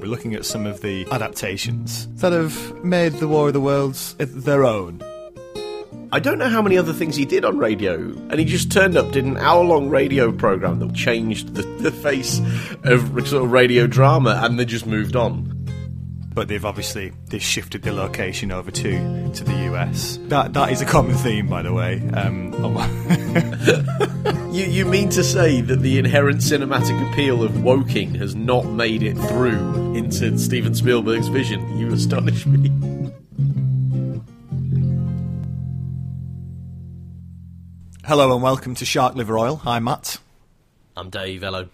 We're looking at some of the adaptations that have made the War of the Worlds their own. I don't know how many other things he did on radio, and he just turned up, did an hour long radio program that changed the, the face of sort of radio drama, and they just moved on. But they've obviously they shifted the location over to to the US. That that is a common theme, by the way. Um, you you mean to say that the inherent cinematic appeal of Woking has not made it through into Steven Spielberg's vision? You astonish me. Hello and welcome to Shark Liver Oil. I'm Matt. I'm Dave. Hello.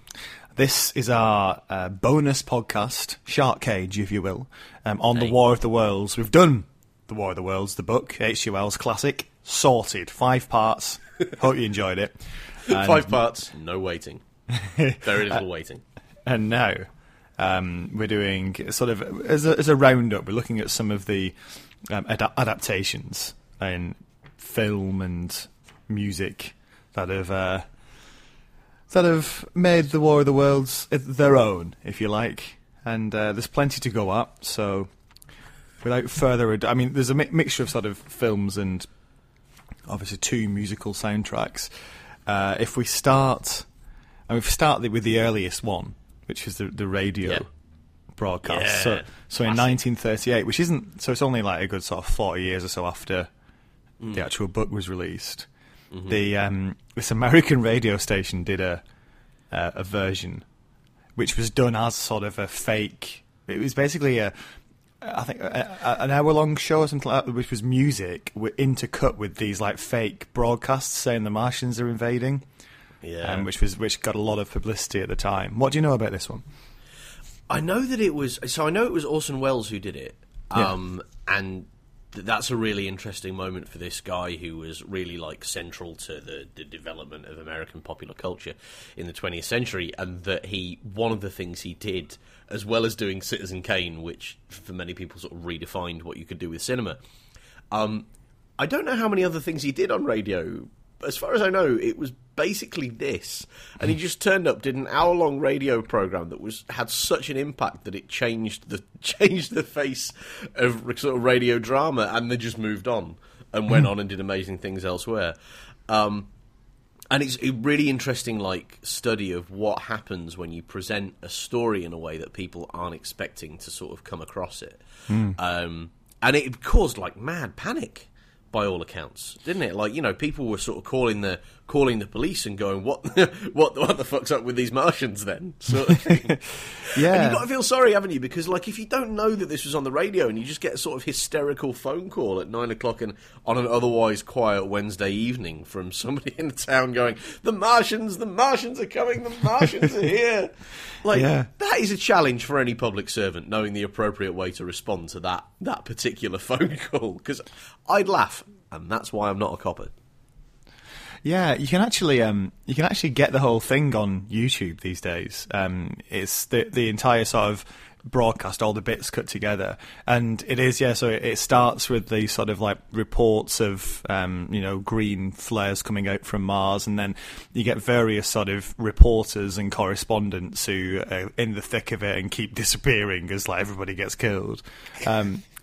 This is our uh, bonus podcast, Shark Cage, if you will, um, on hey. the War of the Worlds. We've done the War of the Worlds, the book, H.G. Wells classic, sorted, five parts. Hope you enjoyed it. Five parts, no waiting, very little waiting. And now um, we're doing sort of as a, as a roundup. We're looking at some of the um, ad- adaptations in film and music that have uh, that have made the War of the Worlds their own, if you like. And uh, there's plenty to go up. So, without further ado, I mean, there's a mi- mixture of sort of films and obviously two musical soundtracks. Uh, if we start, I mean, if we start with the earliest one, which is the the radio. Yeah. Broadcast. Yeah. So, so in 1938, which isn't so, it's only like a good sort of 40 years or so after mm. the actual book was released. Mm-hmm. The um, this American radio station did a uh, a version which was done as sort of a fake. It was basically a I think a, a, an hour long show or something like that, which was music were intercut with these like fake broadcasts saying the Martians are invading. Yeah, um, which was which got a lot of publicity at the time. What do you know about this one? I know that it was so. I know it was Orson Welles who did it, um, yeah. and that's a really interesting moment for this guy who was really like central to the, the development of American popular culture in the 20th century, and that he one of the things he did, as well as doing Citizen Kane, which for many people sort of redefined what you could do with cinema. Um, I don't know how many other things he did on radio, as far as I know, it was basically this, and he just turned up, did an hour long radio program that was had such an impact that it changed the changed the face of sort of radio drama, and then just moved on and went hmm. on and did amazing things elsewhere. Um, and it's a really interesting like study of what happens when you present a story in a way that people aren't expecting to sort of come across it. Mm. Um, and it caused like mad panic by all accounts, didn't it? Like you know, people were sort of calling the calling the police and going, "What, what, what the fuck's up with these Martians?" Then, sort of thing. yeah, and you've got to feel sorry, haven't you? Because like, if you don't know that this was on the radio and you just get a sort of hysterical phone call at nine o'clock and on an otherwise quiet Wednesday evening from somebody in the town going, "The Martians, the Martians are coming, the Martians are here," like yeah. that is a challenge for any public servant knowing the appropriate way to respond to that that particular phone call. Because I'd laugh, and that's why I'm not a copper. Yeah, you can actually um, you can actually get the whole thing on YouTube these days. Um, it's the the entire sort of broadcast, all the bits cut together, and it is yeah. So it starts with the sort of like reports of um, you know green flares coming out from Mars, and then you get various sort of reporters and correspondents who are in the thick of it and keep disappearing as like everybody gets killed.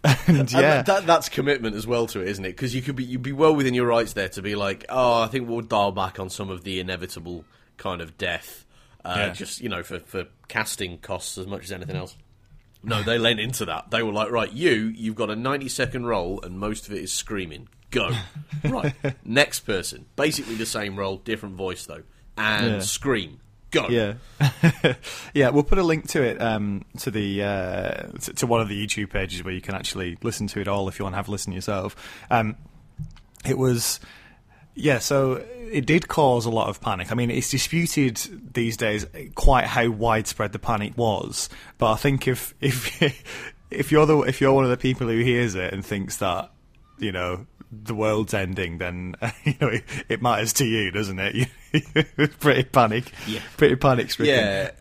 And yeah, and that, that's commitment as well to it, isn't it? Because you could be you'd be well within your rights there to be like, oh, I think we'll dial back on some of the inevitable kind of death, uh, yeah. just you know, for for casting costs as much as anything else. No, they lent into that. They were like, right, you, you've got a ninety second role, and most of it is screaming. Go right, next person, basically the same role, different voice though, and yeah. scream. Go. Yeah, yeah. We'll put a link to it um, to the uh, to, to, one of the YouTube pages where you can actually listen to it all if you want to have a listen yourself. Um, it was. Yeah, so it did cause a lot of panic. I mean, it's disputed these days quite how widespread the panic was, but I think if if if you're the if you're one of the people who hears it and thinks that you know the world's ending, then you know it, it matters to you, doesn't it? pretty panic, yeah. pretty panic stricken. Yeah,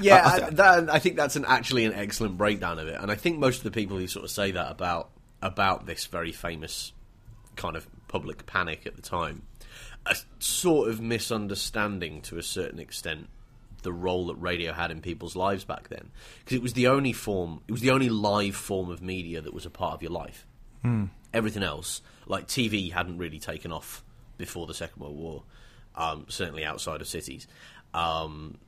yeah. I, I, th- that, I think that's an actually an excellent breakdown of it, and I think most of the people who sort of say that about about this very famous kind of public panic at the time, a sort of misunderstanding to a certain extent the role that radio had in people's lives back then because it was the only form, it was the only live form of media that was a part of your life. Hmm. Everything else, like TV, hadn't really taken off before the Second World War. Um, certainly outside of cities. Um,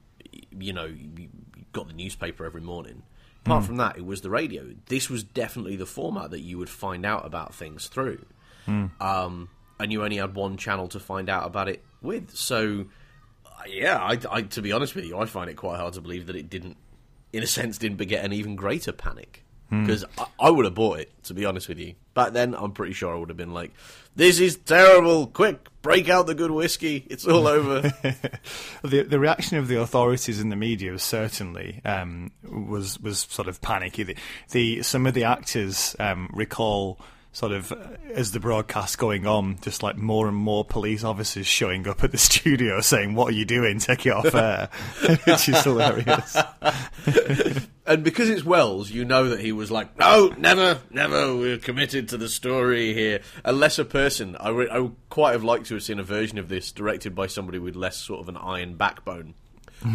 you know, you, got the newspaper every morning. Apart from that, it was the radio. This was definitely the format that you would find out about things through. Um, and you only had one channel to find out about it with. So, uh, yeah, I, I, to be honest with you, I find it quite hard to believe that it didn't, in a sense, didn't beget an even greater panic. Because I, I would have bought it, to be honest with you. Back then, I'm pretty sure I would have been like, "This is terrible! Quick, break out the good whiskey! It's all over." the the reaction of the authorities and the media was certainly um, was was sort of panicky. The, the some of the actors um, recall sort of uh, as the broadcast going on, just like more and more police officers showing up at the studio saying, "What are you doing? Take it off air," which is hilarious. and because it's Welles, you know that he was like, "No, never, never. We're committed to the story here." A lesser person, I, re- I would quite have liked to have seen a version of this directed by somebody with less sort of an iron backbone,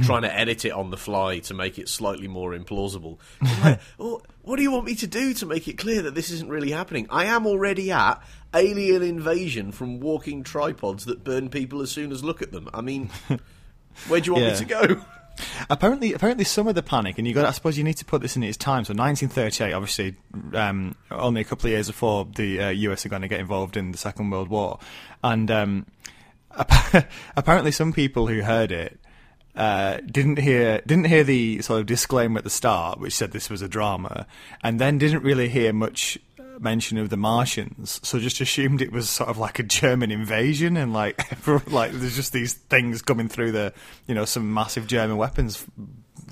trying to edit it on the fly to make it slightly more implausible. Like, oh, what do you want me to do to make it clear that this isn't really happening? I am already at alien invasion from walking tripods that burn people as soon as look at them. I mean, where do you want Yeah. me to go? Apparently, apparently, some of the panic, and you got. I suppose you need to put this in its time. So, 1938, obviously, um, only a couple of years before the uh, US are going to get involved in the Second World War, and um, apparently, some people who heard it uh, didn't hear didn't hear the sort of disclaimer at the start, which said this was a drama, and then didn't really hear much mention of the Martians, so just assumed it was sort of like a German invasion, and like like there's just these things coming through the you know some massive German weapons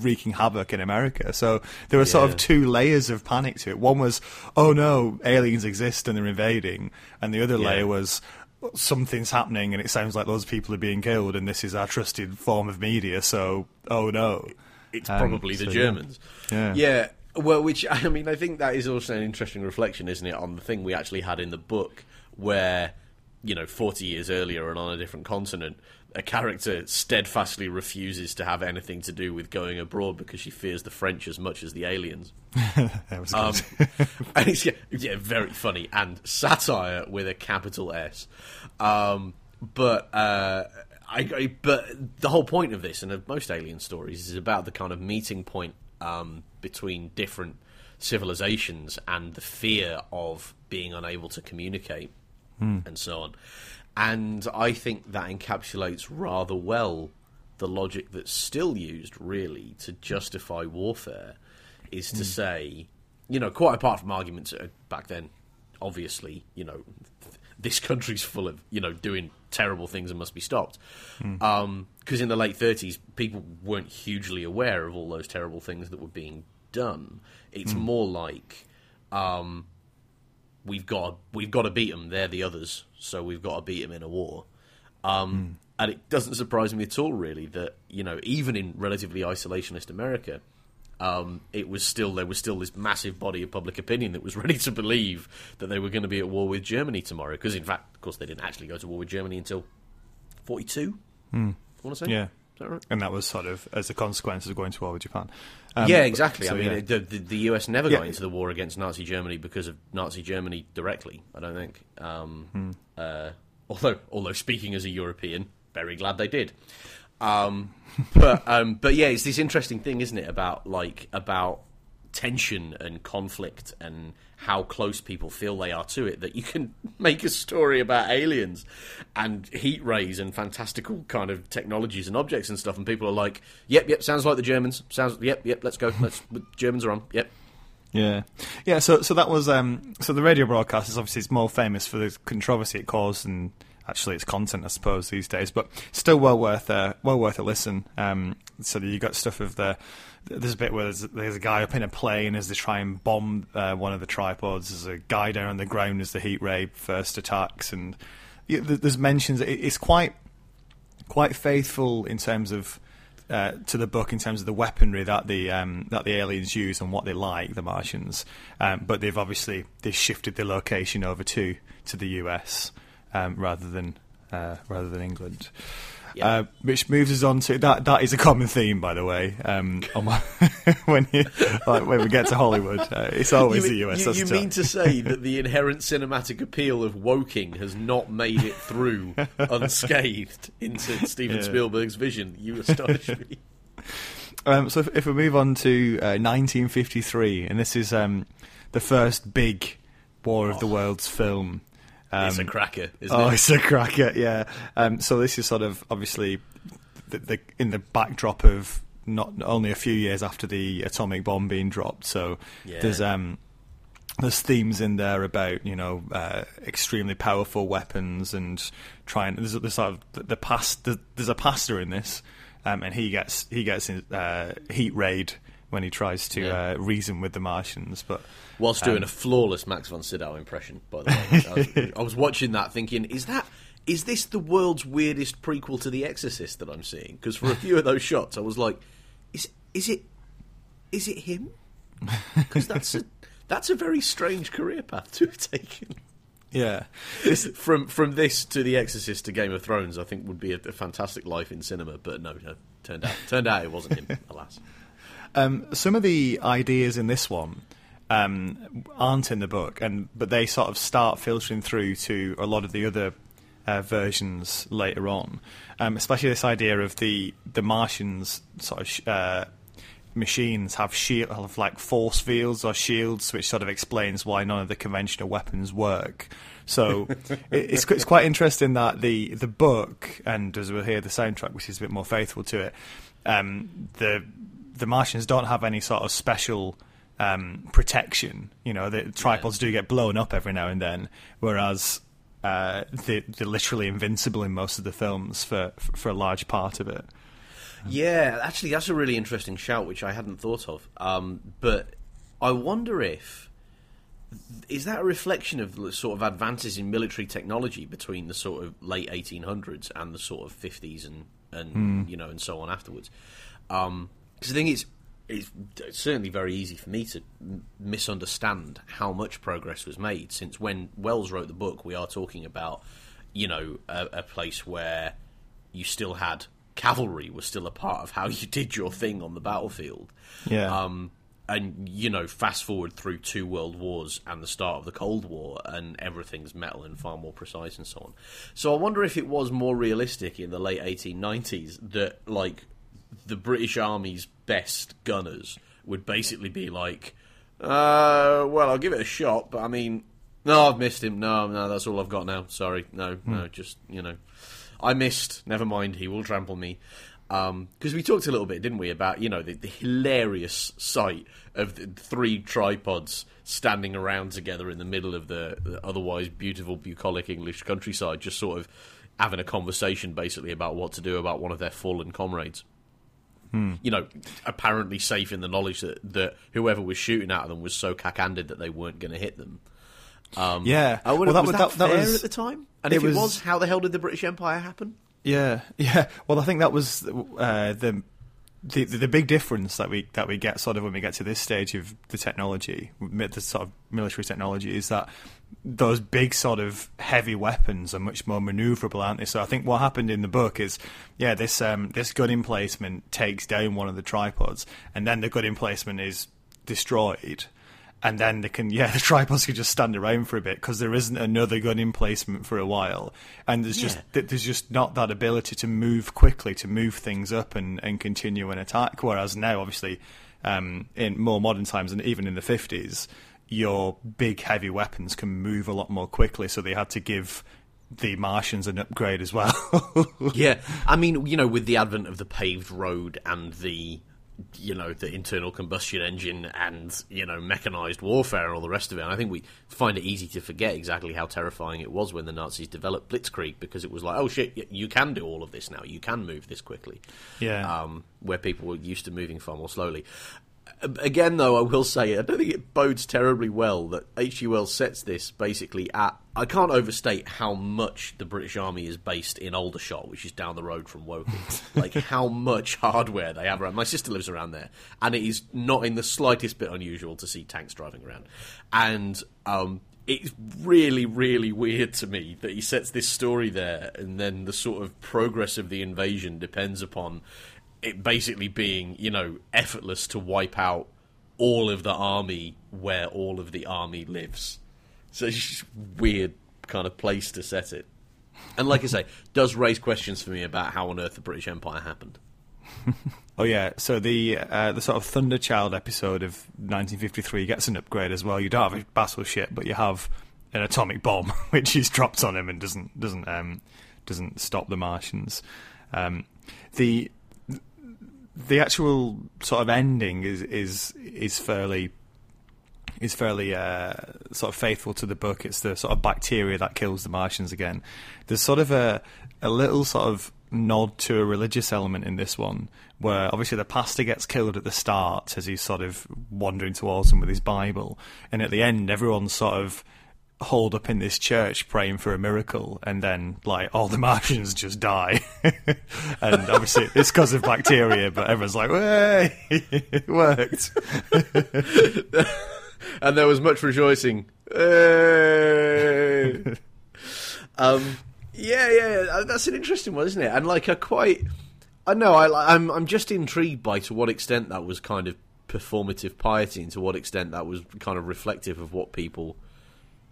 wreaking havoc in America. So there were sort of two layers of panic to it. One was oh no, aliens exist and they're invading, and the other Yeah. layer was something's happening and it sounds like those people are being killed and this is our trusted form of media so oh no It's Um, probably the so, yeah. Germans. Yeah. Yeah. Well, which I mean, I think that is also an interesting reflection, isn't it, on the thing we actually had in the book, where you know, forty years earlier and on a different continent, a character steadfastly refuses to have anything to do with going abroad because she fears the French as much as the aliens. that was Um, and it's yeah, yeah, very funny and satire with a capital S. Um, but uh, I, I, but the whole point of this and of most alien stories is about the kind of meeting point um, between different civilizations and the fear of being unable to communicate Hmm. and so on. And I think that encapsulates rather well the logic that's still used, really, to justify warfare, is to hmm. say, you know, quite apart from arguments back then, obviously, you know, this country's full of, you know, doing terrible things and must be stopped. Hmm. Um, because in the late 30s, people weren't hugely aware of all those terrible things that were being done. It's more like. Um, we've got we've got to beat them. They're the others, so we've got to beat them in a war. Um, And it doesn't surprise me at all, really, that you know even in relatively isolationist America, um, it was still there was still this massive body of public opinion that was ready to believe that they were going to be at war with Germany tomorrow. Because in fact, of course, they didn't actually go to war with Germany until forty two. I want to say, yeah that right? and that was sort of as a consequence of going to war with Japan Um, yeah, exactly. so, I mean, yeah. the, the, the US never Yeah. got into the war against Nazi Germany because of Nazi Germany directly. I don't think. Um, Hmm. uh, although, although speaking as a European, very glad they did. Um, but um, but yeah, it's this interesting thing, isn't it? About like about tension and conflict and how close people feel they are to it that you can make a story about aliens and heat rays and fantastical kind of technologies and objects and stuff and people are like yep yep sounds like the germans. Sounds yep yep let's go. Let's germans are on. Yep. Yeah, yeah. So, so that was um, so the radio broadcast is obviously it's more famous for the controversy it caused and actually its content, I suppose, these days. But still, well worth uh, well worth a listen. Um, so you got stuff of the there's a bit where there's, there's a guy up in a plane as they try and bomb uh, one of the tripods. There's a guy down on the ground as the heat ray first attacks, and there's mentions. It, it's quite quite faithful in terms of uh, to the book in terms of the weaponry that the um, that the aliens use and what they like, the Martians. Um, but they've obviously they shifted the location over to to the US um, rather than uh, rather than England. Yeah. Uh, which moves us on to that. That is a common theme, by the way. Um, my, when you like when we get to Hollywood, uh, it's always you, the US. You, you mean to say that the inherent cinematic appeal of Woking has not made it through unscathed into Steven Yeah. Spielberg's vision? You astonish me. Um, so if, if we move on to uh, 1953, and this is um, the first big War of the Worlds film. Um, it's a cracker, isn't oh, it? it's a cracker, yeah. Um, so this is sort of obviously the, the, in the backdrop of not only a few years after the atomic bomb being dropped. So Yeah. there's um, there's themes in there about you know uh, extremely powerful weapons and trying. There's, there's sort of the, the past. The, there's a pastor in this, um, and he gets he gets uh, heat raid when he tries to Yeah. uh, reason with the Martians. But Whilst doing Um, a flawless Max von Sydow impression, by the way. I was, I was watching that thinking, is that is this the world's weirdest prequel to The Exorcist that I'm seeing? Because for a few of those shots, I was like, is is it is it him? Because that's a, that's a very strange career path to have taken. yeah, from from this to The Exorcist to Game of Thrones, I think would be a, a fantastic life in cinema. But no, no, turned out turned out it wasn't him, alas. Um, some of the ideas in this one um, aren't in the book, and but they sort of start filtering through to a lot of the other uh, versions later on. Um, especially this idea of the the Martians sort of sh- uh, machines have shield have like force fields or shields, which sort of explains why none of the conventional weapons work. So it, it's it's quite interesting that the the book and as we'll hear the soundtrack, which is a bit more faithful to it, um, the the Martians don't have any sort of special um, protection. You know, the tripods do get blown up every now and then, whereas uh, they, they're literally invincible in most of the films for for a large part of it. Yeah, actually, that's a really interesting shout, which I hadn't thought of. Um, but I wonder if is that a reflection of the sort of advances in military technology between the sort of late 1800s and the sort of 50s and and you know and so on afterwards. Because I think it's it's certainly very easy for me to misunderstand how much progress was made since when Wells wrote the book. We are talking about you know a, a place where you still had cavalry was still a part of how you did your thing on the battlefield. Yeah. Um, and you know, fast forward through two world wars and the start of the Cold War, and everything's metal and far more precise and so on. So I wonder if it was more realistic in the late 1890s that like the British Army's best gunners would basically be like, uh, well, I'll give it a shot, but I mean, no, I've missed him. No, no, that's all I've got now. Sorry, no, no, just you know, I missed. Never mind, he will trample me. Because we talked a little bit, didn't we, about you know the, the hilarious sight of the three tripods standing around together in the middle of the, the otherwise beautiful bucolic English countryside, just sort of having a conversation basically about what to do about one of their fallen comrades you know, apparently safe in the knowledge that, that whoever was shooting at them was so cack-handed that they weren't going to hit them. Um, Yeah. I would, Well, that was was- that, that- that fair was- at the time? And it if it was- was, how the hell did the British Empire happen? Yeah, yeah. Well, I think that was uh, the, the the big difference that we that we get sort of when we get to this stage of the technology, the sort of military technology, is that those big sort of heavy weapons are much more maneuverable, aren't they? So I think what happened in the book is, yeah, this um, this gun emplacement takes down one of the tripods, and then the gun emplacement is destroyed. And then they can, yeah, the tripods can just stand around for a bit because there isn't another gun emplacement for a while, and there's just Yeah. th- there's just not that ability to move quickly, to move things up and, and continue an attack. Whereas now, obviously, um, in more modern times and even in the 50s, your big heavy weapons can move a lot more quickly. So they had to give the Martians an upgrade as well. yeah, I mean, you know, with the advent of the paved road and the, you know, the internal combustion engine and you know mechanized warfare and all the rest of it, and I think we find it easy to forget exactly how terrifying it was when the Nazis developed Blitzkrieg because it was like, oh shit, you can do all of this now, you can move this quickly. Yeah. um, where people were used to moving far more slowly. Again, though, I will say I don't think it bodes terribly well that. Wells sets this basically at. I can't overstate how much the British Army is based in Aldershot, which is down the road from Woking. like how much hardware they have around. My sister lives around there, and it is not in the slightest bit unusual to see tanks driving around. And um, it's really, really weird to me that he sets this story there, and then the sort of progress of the invasion depends upon it basically being, you know, effortless to wipe out all of the army where all of the army lives. So it's just weird kind of place to set it. And like I say, does raise questions for me about how on earth the British Empire happened. Oh yeah, so the uh, the sort of Thunderchild episode of 1953 gets an upgrade as well. You don't have a battleship, but you have an atomic bomb, which is dropped on him and doesn't doesn't um, doesn't stop the Martians. Um, the the actual sort of ending is is is fairly is fairly uh, sort of faithful to the book. It's the sort of bacteria that kills the Martians again. There's sort of a a little sort of nod to a religious element in this one, where obviously the pastor gets killed at the start as he's sort of wandering towards them with his Bible, and at the end everyone's sort of holed up in this church praying for a miracle, and then like all the Martians just die, and obviously it's because of bacteria, but everyone's like, "Way, it worked." and there was much rejoicing. Hey! um, yeah, yeah, that's an interesting one, isn't it? And like a quite, I know, I, I'm I'm just intrigued by to what extent that was kind of performative piety, and to what extent that was kind of reflective of what people,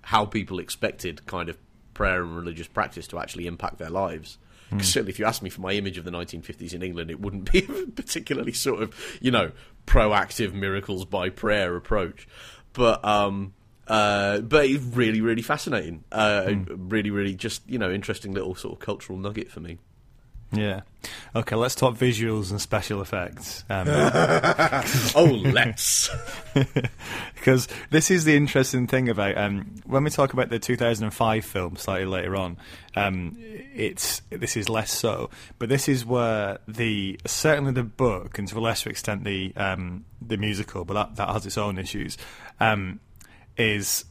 how people expected kind of prayer and religious practice to actually impact their lives. Because certainly, if you ask me for my image of the 1950s in England, it wouldn't be a particularly sort of, you know, proactive miracles by prayer approach. But um, uh, but it's really, really fascinating. Uh, Really, really just you know interesting little sort of cultural nugget for me. Yeah. Okay, let's talk visuals and special effects. Um, Oh, let's. because this is the interesting thing about um, when we talk about the 2005 film slightly later on. Um, it's this is less so, but this is where the certainly the book and to a lesser extent the um, the musical, but that that has its own issues. Um, is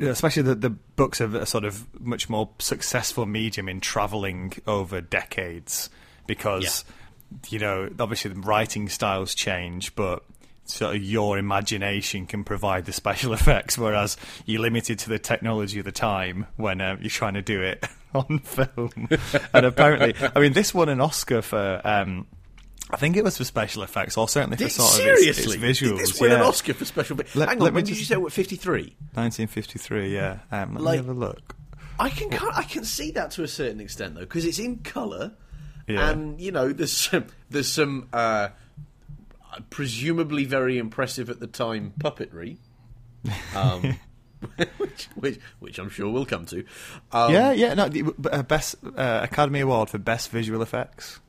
especially the the books are a sort of much more successful medium in traveling over decades because you know obviously the writing styles change, but sort of your imagination can provide the special effects, whereas you're limited to the technology of the time when uh, you're trying to do it on film. and apparently, I mean, this won an Oscar for. Um, I think it was for special effects, or certainly for Did- sort seriously, of its, its visuals. did this win yeah. an Oscar for special? Let- Hang on, when did just- you say what? Fifty three. 1953, yeah. Um, let Like- me have a look. I can I can see that to a certain extent though because it's in color, Yeah. and you know there's some, there's some uh, presumably very impressive at the time puppetry, um, which, which which I'm sure we'll come to. Um, yeah, yeah. No, the uh, best uh, Academy Award for best visual effects.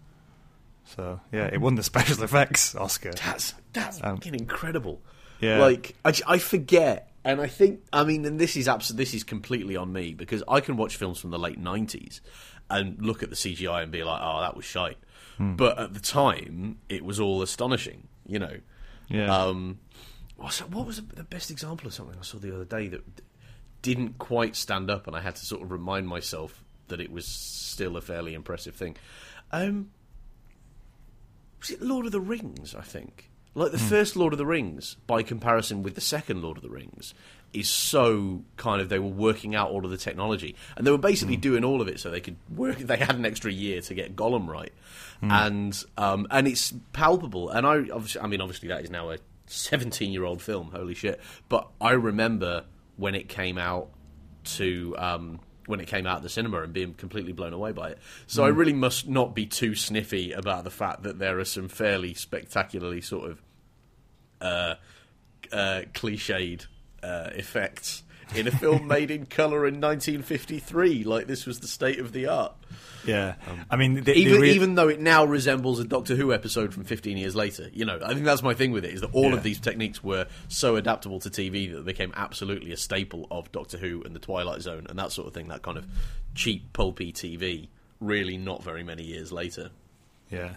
So yeah, it won the special effects Oscar. That's that's Um, fucking incredible. Yeah. Like I, I forget, and I think I mean, and this is abs- this is completely on me because I can watch films from the late nineties and look at the CGI and be like, oh, that was shite. Hmm. But at the time, it was all astonishing. You know. Yeah. Um, what was the best example of something I saw the other day that didn't quite stand up, and I had to sort of remind myself that it was still a fairly impressive thing. Um, was it Lord of the Rings? I think like the first Lord of the Rings, by comparison with the second Lord of the Rings, is so kind of they were working out all of the technology, and they were basically doing all of it so they could work. They had an extra year to get Gollum right, and um, and it's palpable. And I obviously, I mean, obviously that is now a seventeen-year-old film. Holy shit! But I remember when it came out to um, when it came out of the cinema and being completely blown away by it. So I really must not be too sniffy about the fact that there are some fairly spectacularly sort of uh, uh, cliched uh, effects in a film made in color in 1953. Like this was the state of the art. yeah. Um, I mean, the, the Even even though it now resembles a Doctor Who episode from 15 years later, you know, I think that's my thing with it is that all Yeah. of these techniques were so adaptable to TV that they became absolutely a staple of Doctor Who and the Twilight Zone and that sort of thing. That kind of cheap, pulpy TV. Really, not very many years later. Yeah,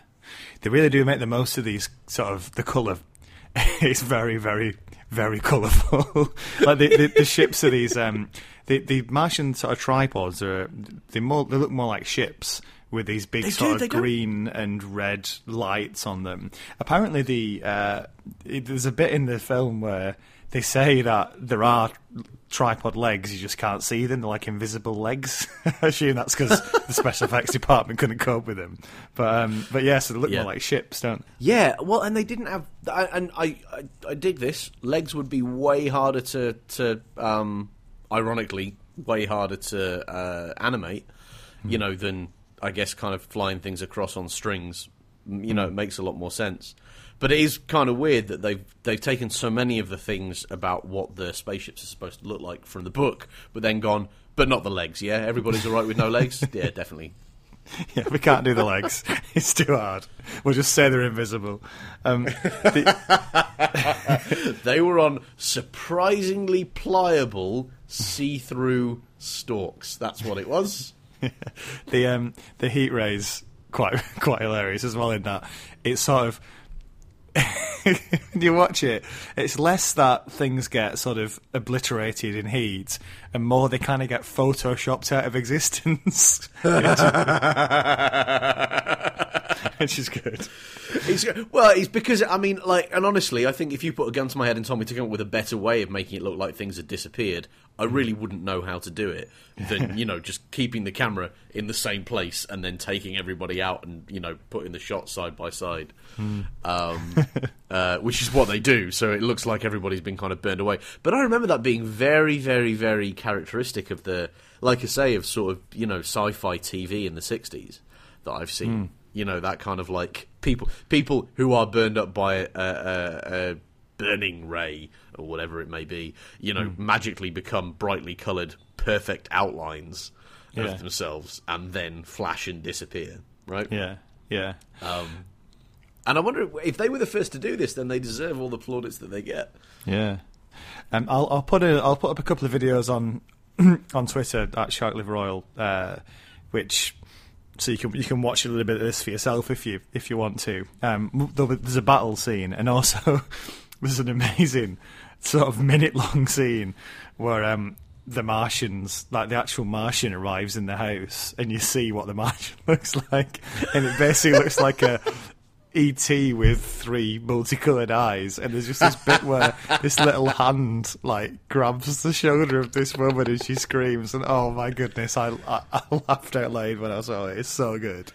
they really do make the most of these sort of the colour. it's very, very, very colourful. like the, the, the ships are these um, the the Martian sort of tripods are they more they look more like ships with these big They sort they of don't- green and red lights on them. Apparently, the uh, it- there's a bit in the film where they say that there are tripod legs, you just can't see them. They're like invisible legs. I assume that's because the special effects department couldn't cope with them. But um, but yeah, so they look Yeah. more like ships, don't? Yeah, well, and they didn't have, I- and I, I, I dig this. Legs would be way harder to, to, um, ironically, way harder to uh, animate, you know, than I guess kind of flying things across on strings. Mm, You know, it makes a lot more sense. But it is kind of weird that they've they've taken so many of the things about what the spaceships are supposed to look like from the book, but then gone, but not the legs. Yeah, everybody's all right with no legs. Yeah, definitely. Yeah, we can't do the legs. it's too hard. We'll just say they're invisible. Um, the, They were on surprisingly pliable, see-through stalks. That's what it was. the um the heat rays quite quite hilarious as well in that it's sort of you watch it? It's less that things get sort of obliterated in heat and more they kind of get photoshopped out of existence. Which is good. It's, well, it's because I mean, like, and honestly, I think if you put a gun to my head and told me to come up with a better way of making it look like things had disappeared, I really wouldn't know how to do it. Than you know, just keeping the camera in the same place and then taking everybody out and you know putting the shots side by side, um, uh, which is what they do. So it looks like everybody's been kind of burned away. But I remember that being very, very, very characteristic of the, like I say, of sort of you know sci-fi TV in the '60s that I've seen. You know that kind of like people people who are burned up by a, a, a burning ray or whatever it may be. You know, magically become brightly coloured, perfect outlines Yeah. of themselves, and then flash and disappear. Right. yeah yeah And I wonder if they were the first to do this, then they deserve all the plaudits that they get. yeah um, I'll, I'll put a I'll put up a couple of videos on on Twitter at Shark Liver Oil, uh, which so you can you can watch a little bit of this for yourself if you if you want to. Um, there's a battle scene, and also there's an amazing sort of minute long scene where um, the Martians, like the actual Martian, arrives in the house, and you see what the Martian looks like, and it basically looks like a ET with three multicolored eyes, and there's just this bit where this little hand like grabs the shoulder of this woman and she screams, and oh my goodness, I I, I laughed out loud when I saw it. It's so good.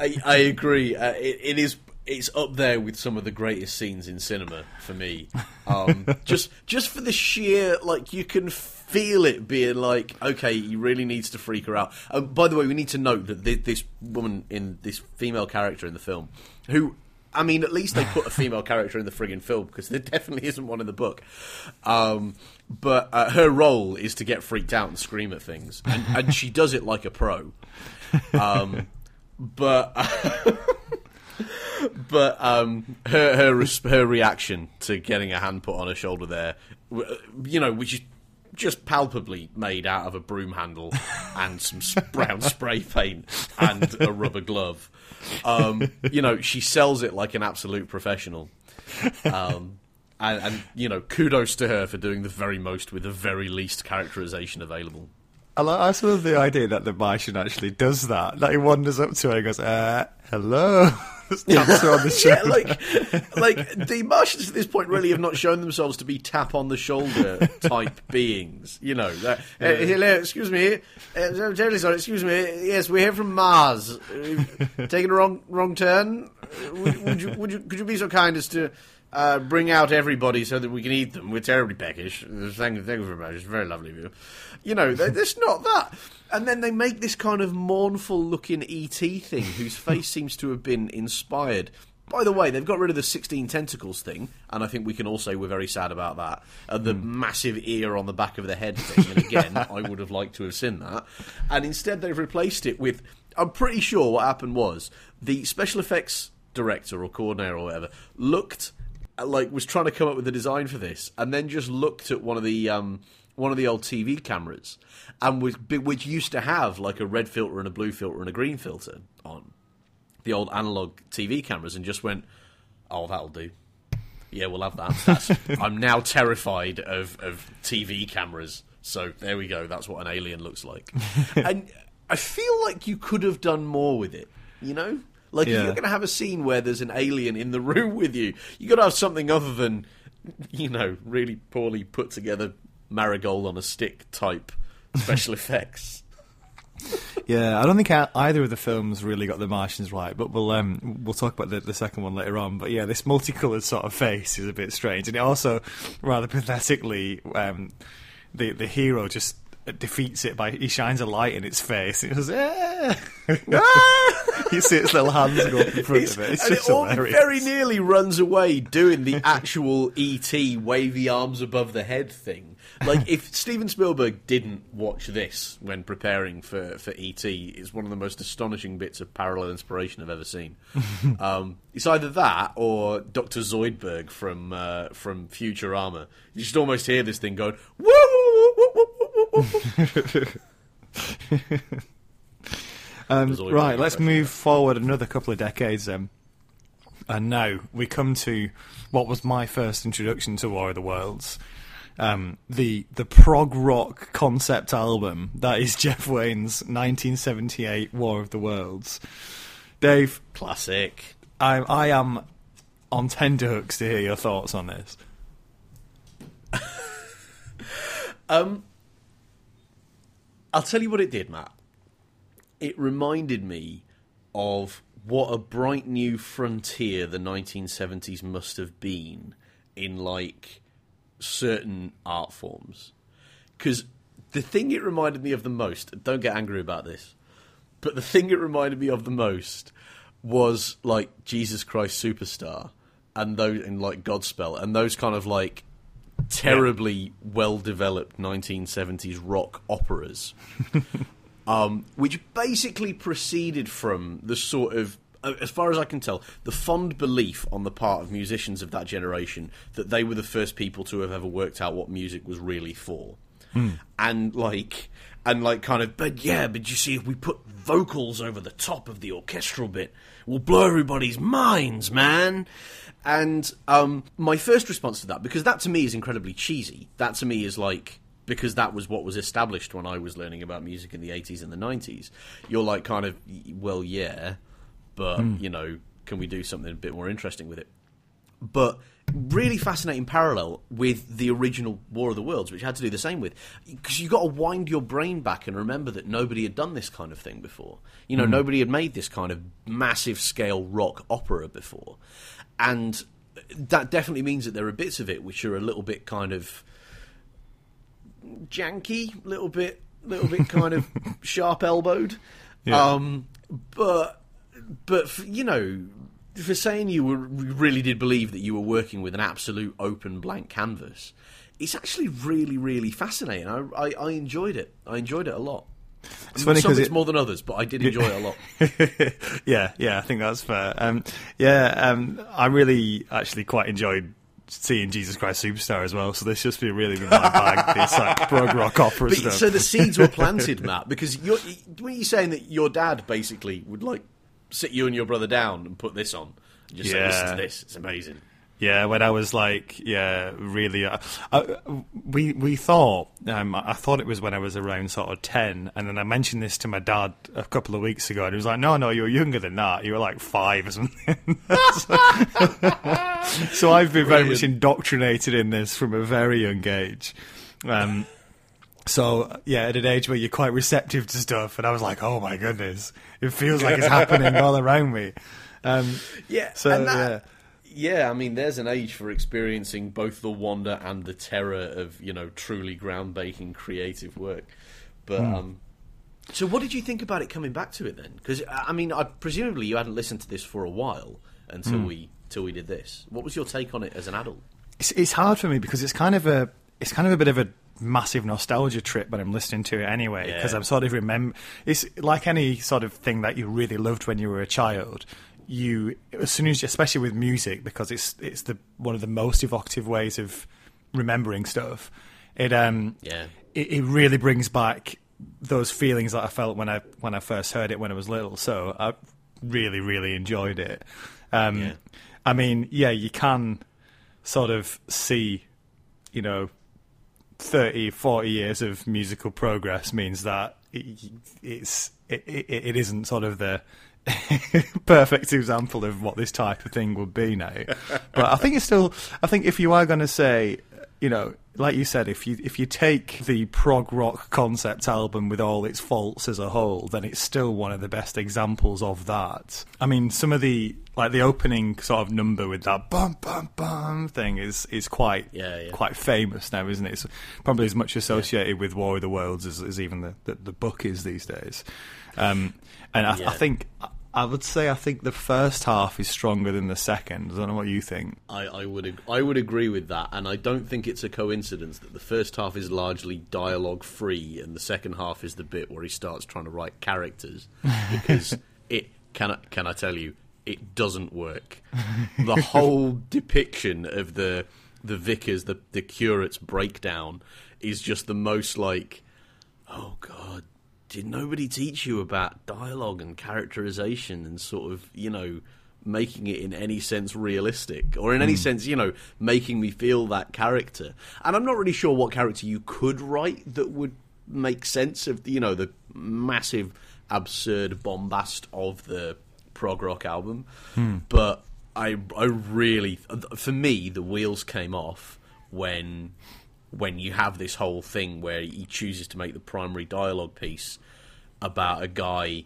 I, I agree. Uh, it, it is. It's up there with some of the greatest scenes in cinema for me. Um, just, just for the sheer like you can feel it being like, okay, he really needs to freak her out. Um, by the way, we need to note that thi- this woman in this female character in the film, who. I mean, at least they put a female character in the friggin' film because there definitely isn't one in the book. Um, but uh, her role is to get freaked out and scream at things, and, and she does it like a pro. Um, but but um, her her her reaction to getting a hand put on her shoulder there, uh, you know, which is just palpably made out of a broom handle and some brown spray paint and a rubber glove. Um, you know, she sells it like an absolute professional. Um, and, and you know, kudos to her for doing the very most with the very least characterization available. I, like, I sort of the idea that the Martian actually does that. That he wanders up to her and goes, uh, "Hello," taps her on the yeah, shoulder. like, like the Martians at this point really have not shown themselves to be tap on the shoulder type beings. You know, that, uh, hello, excuse me, uh, I'm terribly sorry, excuse me. Yes, we're here from Mars. Uh, taking a wrong wrong turn. Uh, Would, would you would you could you be so kind as to uh, bring out everybody so that we can eat them? We're terribly peckish. Thank you, thank you very much. It's very lovely of you. You know, there's not that. And then they make this kind of mournful looking ET thing whose face seems to have been inspired. By the way, they've got rid of the 16 tentacles thing, and I think we can all say we're very sad about that. And the hmm. massive ear on the back of the head thing, and again, I would have liked to have seen that. And instead, they've replaced it with. I'm pretty sure what happened was the special effects director or coordinator or whatever looked uh, like was trying to come up with a design for this, and then just looked at one of the um, one of the old TV cameras, and was which used to have like a red filter and a blue filter and a green filter on the old analog TV cameras, and just went, "Oh, that'll do." Yeah, we'll have that. That's, I'm now terrified of, of TV cameras. So there we go. That's what an alien looks like. and I feel like you could have done more with it. You know, like if you're going to have a scene where there's an alien in the room with you, you got to have something other than, you know, really poorly put together marigold on a stick type special effects. Yeah, I don't think either of the films really got the Martians right, but we'll um, we'll talk about the, the second one later on. But yeah, this multicolored sort of face is a bit strange, and it also rather pathetically, um, the the hero just defeats it by he shines a light in its face. It goes, "Ah!" you see its little hands go up in front of it. It's just it hilarious. very nearly runs away doing the actual ET wavy arms above the head thing. Like if Steven Spielberg didn't watch this when preparing for, for ET, it's one of the most astonishing bits of parallel inspiration I've ever seen. um, it's either that or Doctor Zoidberg from uh, from Futurama. You just almost hear this thing going woo. Um, right, let's move forward another couple of decades then. And now we come to what was my first introduction to War of the Worlds. Um, the the prog rock concept album that is Jeff Wayne's 1978 War of the Worlds. Dave, Classic. I, I am on tenterhooks to hear your thoughts on this. Um, I'll tell you what it did, Matt. It reminded me of what a bright new frontier the 1970s must have been in like certain art forms. Because the thing it reminded me of the most, don't get angry about this, but the thing it reminded me of the most was like Jesus Christ Superstar and those and like Godspell and those kind of like terribly well developed 1970s rock operas um, which basically proceeded from the sort of as far as I can tell, the fond belief on the part of musicians of that generation that they were the first people to have ever worked out what music was really for. And like and like kind of but yeah, but you see if we put vocals over the top of the orchestral bit, we'll blow everybody's minds, man. And um, my first response to that, because that to me is incredibly cheesy. That to me is like because that was what was established when I was learning about music in the 80s and the 90s. You're like kind of well, yeah, but you know, can we do something a bit more interesting with it? But really fascinating parallel with the original War of the Worlds, which had to do the same with because you got to wind your brain back and remember that nobody had done this kind of thing before. You know, nobody had made this kind of massive scale rock opera before, and that definitely means that there are bits of it which are a little bit kind of janky, little bit, little bit kind of sharp elbowed. Yeah. Um, but but for, you know, for saying you were, really did believe that you were working with an absolute open blank canvas, it's actually really really fascinating. I I, I enjoyed it. I enjoyed it a lot. It's funny because it's it- more than others, but I did enjoy it a lot. yeah, yeah, I think that's fair. Um, yeah, um, I really actually quite enjoyed seeing Jesus Christ Superstar as well. So this just be really been my bag. This like prog rock opera But, stuff. so the seeds were planted, Matt, because you're when you're saying that your dad basically would like sit you and your brother down and put this on, and just say, "Listen to this, it's amazing." Yeah, when I was like, yeah, really, uh, uh, we we thought, um, I thought it was when I was around sort of ten, and then I mentioned this to my dad a couple of weeks ago, and he was like, "No, no, you were younger than that. You were like five or something." so I've been very much indoctrinated in this from a very young age. Um, so yeah, at an age where you're quite receptive to stuff, and I was like, "Oh my goodness, it feels like it's happening all around me." Um, Yeah, so that- yeah. Yeah, I mean, there's an age for experiencing both the wonder and the terror of you know truly groundbreaking creative work. But Hmm. um, so, what did you think about it coming back to it then? Because I mean, I presumably you hadn't listened to this for a while until Hmm. we till we did this. What was your take on it as an adult? It's, it's hard for me because it's kind of a it's kind of a bit of a massive nostalgia trip when I'm listening to it anyway because Yeah. I'm sort of remember it's like any sort of thing that you really loved when you were a child you as soon as especially with music because it's it's the one of the most evocative ways of remembering stuff it um Yeah. it, it really brings back those feelings that I felt when I when I first heard it when I was little so I really really enjoyed it um Yeah. I mean yeah you can sort of see, you know, 30, 40 years of musical progress means that it, it's it, it, it isn't sort of the perfect example of what this type of thing would be now. but I think it's still. I think if you are going to say, you know, like you said, if you if you take the prog rock concept album with all its faults as a whole, then it's still one of the best examples of that. I mean, some of the like the opening sort of number with that bum bum bum thing is is quite Yeah, yeah. quite famous now, isn't it? It's probably as much associated with War of the Worlds as, as even the, the, the book is these days. Um, and I, Yeah. I think I would say I think the first half is stronger than the second. I don't know what you think. I, I would ag- I would agree with that, and I don't think it's a coincidence that the first half is largely dialogue free, and the second half is the bit where he starts trying to write characters because it can I, can I tell you it doesn't work. The whole depiction of the the vicars, the the curate's breakdown is just the most like, oh god, did nobody teach you about dialogue and characterization and sort of you know making it in any sense realistic or in any hmm. sense you know making me feel that character and i'm not really sure what character you could write that would make sense of you know the massive absurd bombast of the prog rock album. Hmm. But i i really for me the wheels came off when when you have this whole thing where he chooses to make the primary dialogue piece about a guy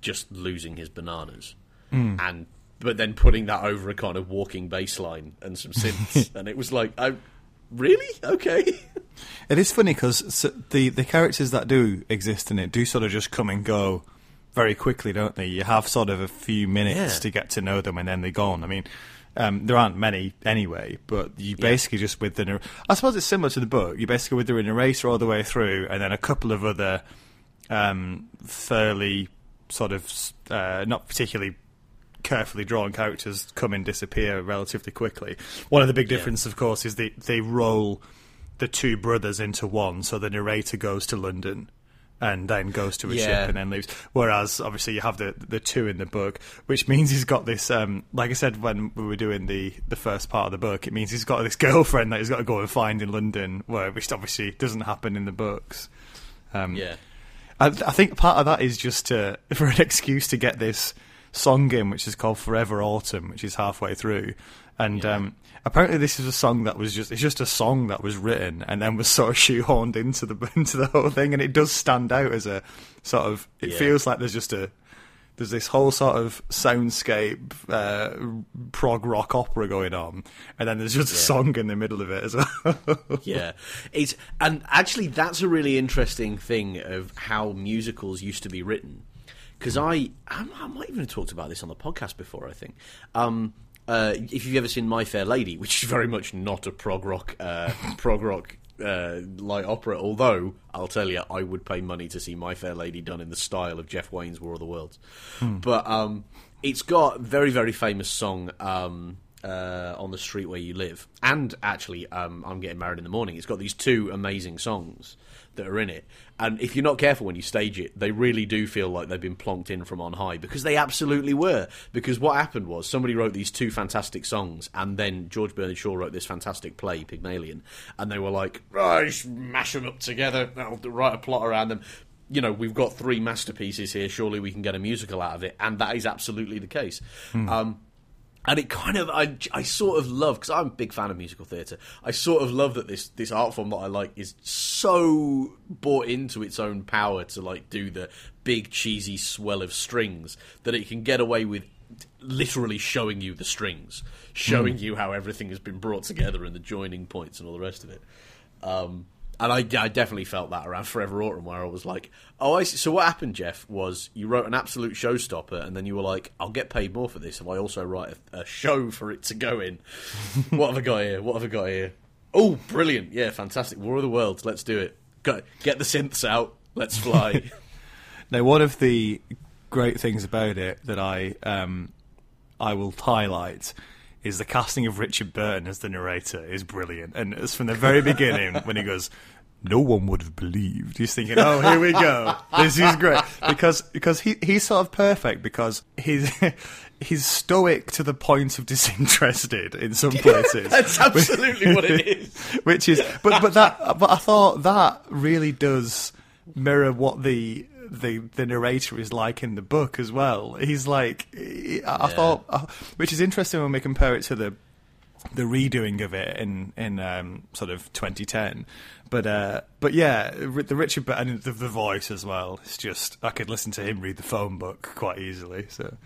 just losing his bananas. Hmm. And but then putting that over a kind of walking bass line and some synths. And it was like I really? Okay. It is funny because the the characters that do exist in it do sort of just come and go very quickly, don't they? You have sort of a few minutes Yeah. to get to know them, and then they're gone. I mean, um, there aren't many anyway, but you basically just with the. I suppose it's similar to the book. You basically with the narrator all the way through, and then a couple of other um, fairly sort of uh, not particularly carefully drawn characters come and disappear relatively quickly. One of the big Yeah. differences, of course, is they they roll the two brothers into one. So the narrator goes to London and then goes to a Yeah. ship and then leaves. Whereas obviously you have the the two in the book, which means he's got this. Um, like I said when we were doing the the first part of the book, it means he's got this girlfriend that he's got to go and find in London, where which obviously doesn't happen in the books. Um, yeah I, I think part of that is just to, for an excuse to get this song in, which is called "Forever Autumn," which is halfway through, and um, apparently this is a song that was just—it's just a song that was written and then was sort of shoehorned into the into the whole thing, and it does stand out as a sort of. It Yeah. feels like there's just a there's this whole sort of soundscape uh, prog rock opera going on, and then there's just a song in the middle of it as well. yeah it's and actually that's a really interesting thing of how musicals used to be written because I, I might even have talked about this on the podcast before I think um uh, if you've ever seen My Fair Lady, which is very much not a prog rock, uh, prog rock uh, light opera, although I'll tell you, I would pay money to see My Fair Lady done in the style of Jeff Wayne's War of the Worlds. But um, it's got a very, very famous song um, uh, on the street where you live, and actually, um, I'm getting married in the morning. It's got these two amazing songs that are in it, and if you're not careful when you stage it, they really do feel like they've been plonked in from on high because they absolutely were. Because what happened was somebody wrote these two fantastic songs, and then George Bernard Shaw wrote this fantastic play, Pygmalion, and they were like, right, just mash them up together, I'll write a plot around them. You know, we've got three masterpieces here. Surely we can get a musical out of it, and that is absolutely the case. Um, and it kind of I, I sort of love because I'm a big fan of musical theatre. I sort of love that this this art form that I like is so bought into its own power to like do the big cheesy swell of strings that it can get away with literally showing you the strings, showing you how everything has been brought together and the joining points and all the rest of it. Um, and I, I definitely felt that around Forever Autumn, where I was like, "Oh, I see." So what happened, Jeff? Was you wrote an absolute showstopper, and then you were like, "I'll get paid more for this if I also write a, a show for it to go in." what have I got here? What have I got here? Oh, brilliant! Yeah, fantastic. War of the Worlds. Let's do it. Go, get the synths out. Let's fly. Now, one of the great things about it that I um, I will highlight is the casting of Richard Burton as the narrator is brilliant, and it's from the very beginning when he goes. No one would have believed. He's thinking, "Oh, here we go. This is great." Because because he he's sort of perfect because he's he's stoic to the point of disinterested in some places. That's absolutely what it is. which is but but that but I thought that really does mirror what the the the narrator is like in the book as well. He's like I I thought uh, which is interesting when we compare it to the the redoing of it in in um, sort of 2010. But uh, but yeah, the Richard and the, the voice as well. It's just I could listen to him read the phone book quite easily. So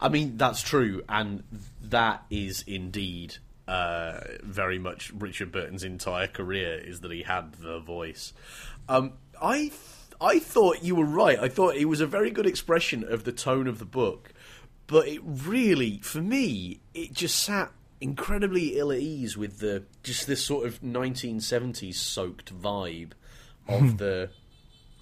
I mean that's true, and that is indeed uh, very much Richard Burton's entire career is that he had the voice. Um, I I thought you were right. I thought it was a very good expression of the tone of the book, but it really, for me, it just sat incredibly ill at ease with the just this sort of 1970s soaked vibe of the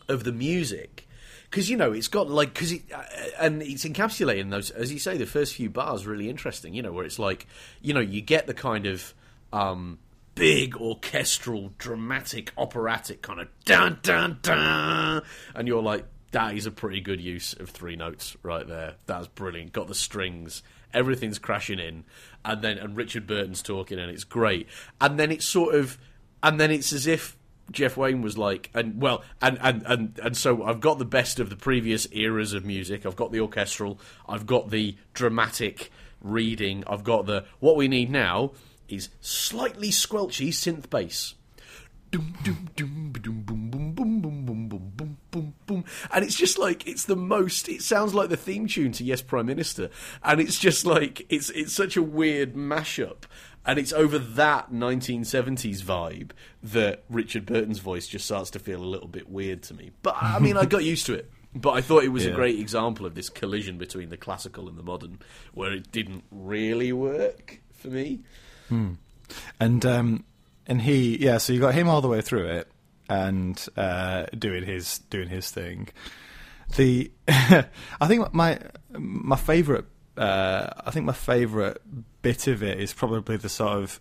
of the music because you know it's got like because it uh, and it's encapsulating those as you say the first few bars really interesting you know where it's like you know you get the kind of um big orchestral dramatic operatic kind of dun dun dun. And you're like that is a pretty good use of three notes right there. That's brilliant. Got the strings. Everything's crashing in. And then and Richard Burton's talking and it's great. And then it's sort of and then it's as if Jeff Wayne was like, and well, and, and, and, and so I've got the best of the previous eras of music. I've got the orchestral, I've got the dramatic reading, I've got the what we need now is slightly squelchy synth bass. And it's just like it's the most. It sounds like the theme tune to Yes, Prime Minister, and it's just like it's it's such a weird mashup. And it's over that 1970s vibe that Richard Burton's voice just starts to feel a little bit weird to me. But I mean, I got used to it. But I thought it was yeah. a great example of this collision between the classical and the modern, where it didn't really work for me and um, and he yeah, so you got him all the way through it and uh, doing his doing his thing. The I think my my favorite uh, I think my favorite bit of it is probably the sort of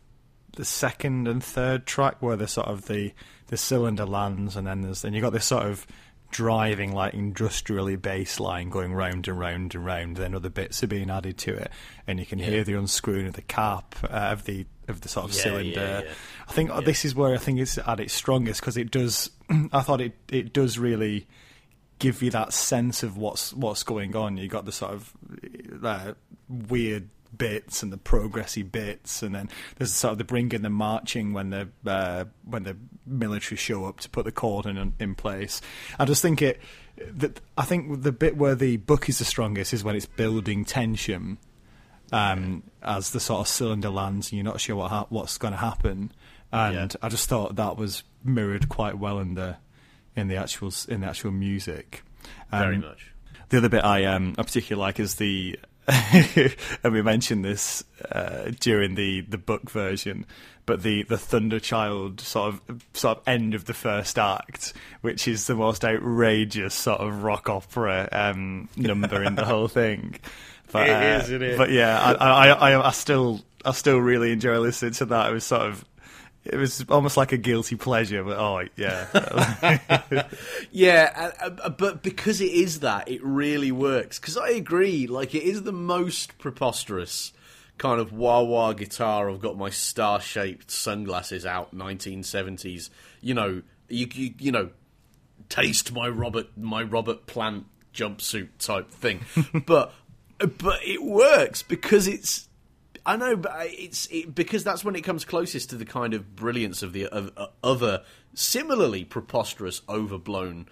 the second and third track where the sort of the the cylinder lands and then there's then you got this sort of driving like industrially bass line going round and round and round then other bits are being added to it and you can hear the unscrewing of the cap uh, of the of the sort of Yeah, cylinder yeah, yeah. I think this is where I think it's at its strongest because it does. I thought it it does really give you that sense of what's what's going on. You got the sort of uh, weird bits and the progressy bits, and then there's sort of the bringing the marching when the uh, when the military show up to put the cordon in, in place. I just think it. That I think the bit where the book is the strongest is when it's building tension um, as the sort of cylinder lands and you're not sure what ha- what's going to happen. And Yeah. I just thought that was mirrored quite well in the in the actual in the actual music. Um, Very much. The other bit I um I particularly like is the and we mentioned this uh, during the, the book version, but the the Thunderchild sort of sort of end of the first act, which is the most outrageous sort of rock opera um, number in the whole thing. But, It uh, is, it is. But yeah, I, I, I, I still I still really enjoy listening to that. It was sort of it was almost like a guilty pleasure, but oh yeah. Yeah, but because it is that, it really works. Because I agree, like it is the most preposterous kind of wah wah guitar. I've got my star shaped sunglasses out, 1970s. You know, you, you you know, taste my Robert my Robert Plant jumpsuit type thing. but but it works because it's I know, but it's it, because that's when it comes closest to the kind of brilliance of the of, uh, other similarly preposterous, overblown,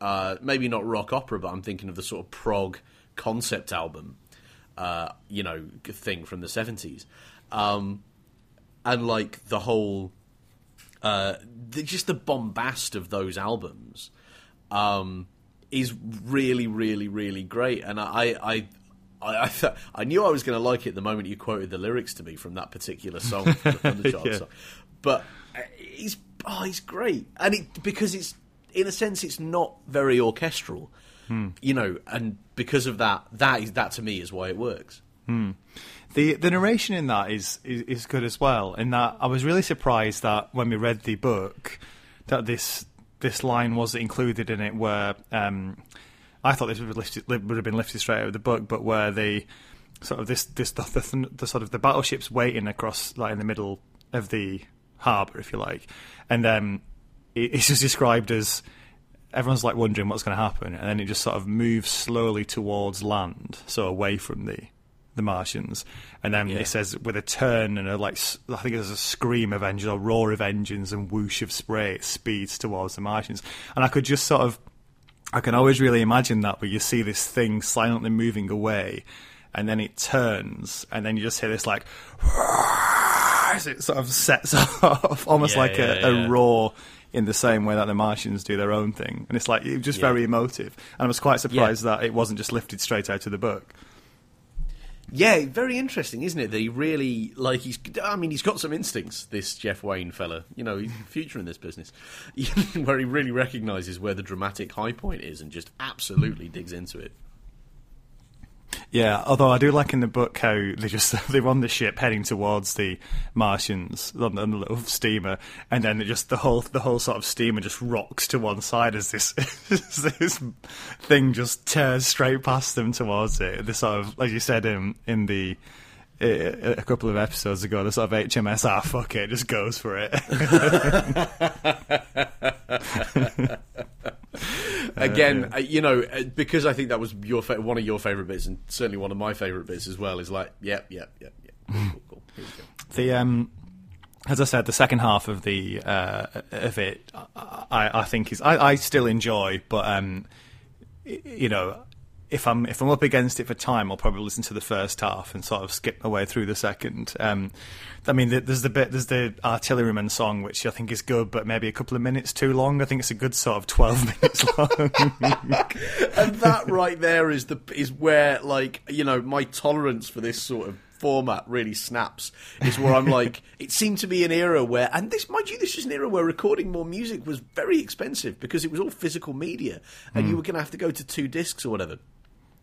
uh, maybe not rock opera, but I'm thinking of the sort of prog concept album, uh, you know, thing from the seventies, um, and like the whole, uh, the, just the bombast of those albums. Um, is really, really, really great, and I, I, I, I, th- I knew I was going to like it the moment you quoted the lyrics to me from that particular song, the Thunderchild Yeah. song. But uh, he's, oh, he's great, and it because it's in a sense it's not very orchestral, you know, and because of that, that is that to me is why it works. The the narration in that is, is is good as well. In that I was really surprised that when we read the book that this this line was included in it where um, I thought this would, lifted, would have been lifted straight out of the book, but where the sort of this this the, the, the sort of the battleships waiting across like in the middle of the harbour, if you like, and um, it, it's just described as everyone's like wondering what's going to happen, and then it just sort of moves slowly towards land, so away from the the Martians, and then Yeah. it says with a turn and a like, I think there's a scream of engines, or roar of engines, and whoosh of spray, it speeds towards the Martians, and I could just sort of, I can always really imagine that where you see this thing silently moving away, and then it turns, and then you just hear this like, as it sort of sets off, almost Yeah, like yeah, a, a roar. In the same way that the Martians do their own thing, and it's like it was just Yeah. very emotive, and I was quite surprised that it wasn't just lifted straight out of the book. Yeah, very interesting, isn't it? That he really like he's. I mean, he's got some instincts. This Jeff Wayne fella, you know, he's future in this business, where he really recognises where the dramatic high point is and just absolutely digs into it. Yeah, although I do like in the book how they just they're on the ship heading towards the Martians on the, little steamer, and then just the whole the whole sort of steamer just rocks to one side as this this thing just tears straight past them towards it. This sort of, as you said in in the a a couple of episodes ago, the sort of HMS ah fuck it, just goes for it. Again, uh, you know, uh, because I think that was your fa- one of your favourite bits, and certainly one of my favourite bits as well. Is like, yep, yep, yep, yep. Cool, cool, cool. Here we go. the um as I said, the second half of the uh, of it, I, I think is I, I still enjoy, but um, you know, if I'm if I'm up against it for time, I'll probably listen to the first half and sort of skip my way through the second. Um, I mean, there's the bit there's the artilleryman song, which I think is good, but maybe a couple of minutes too long. I think it's a good sort of twelve minutes long. and that right there is the is where like you know my tolerance for this sort of format really snaps is where I'm like it seemed to be an era where and this mind you this is an era where recording more music was very expensive because it was all physical media and hmm. you were going to have to go to two discs or whatever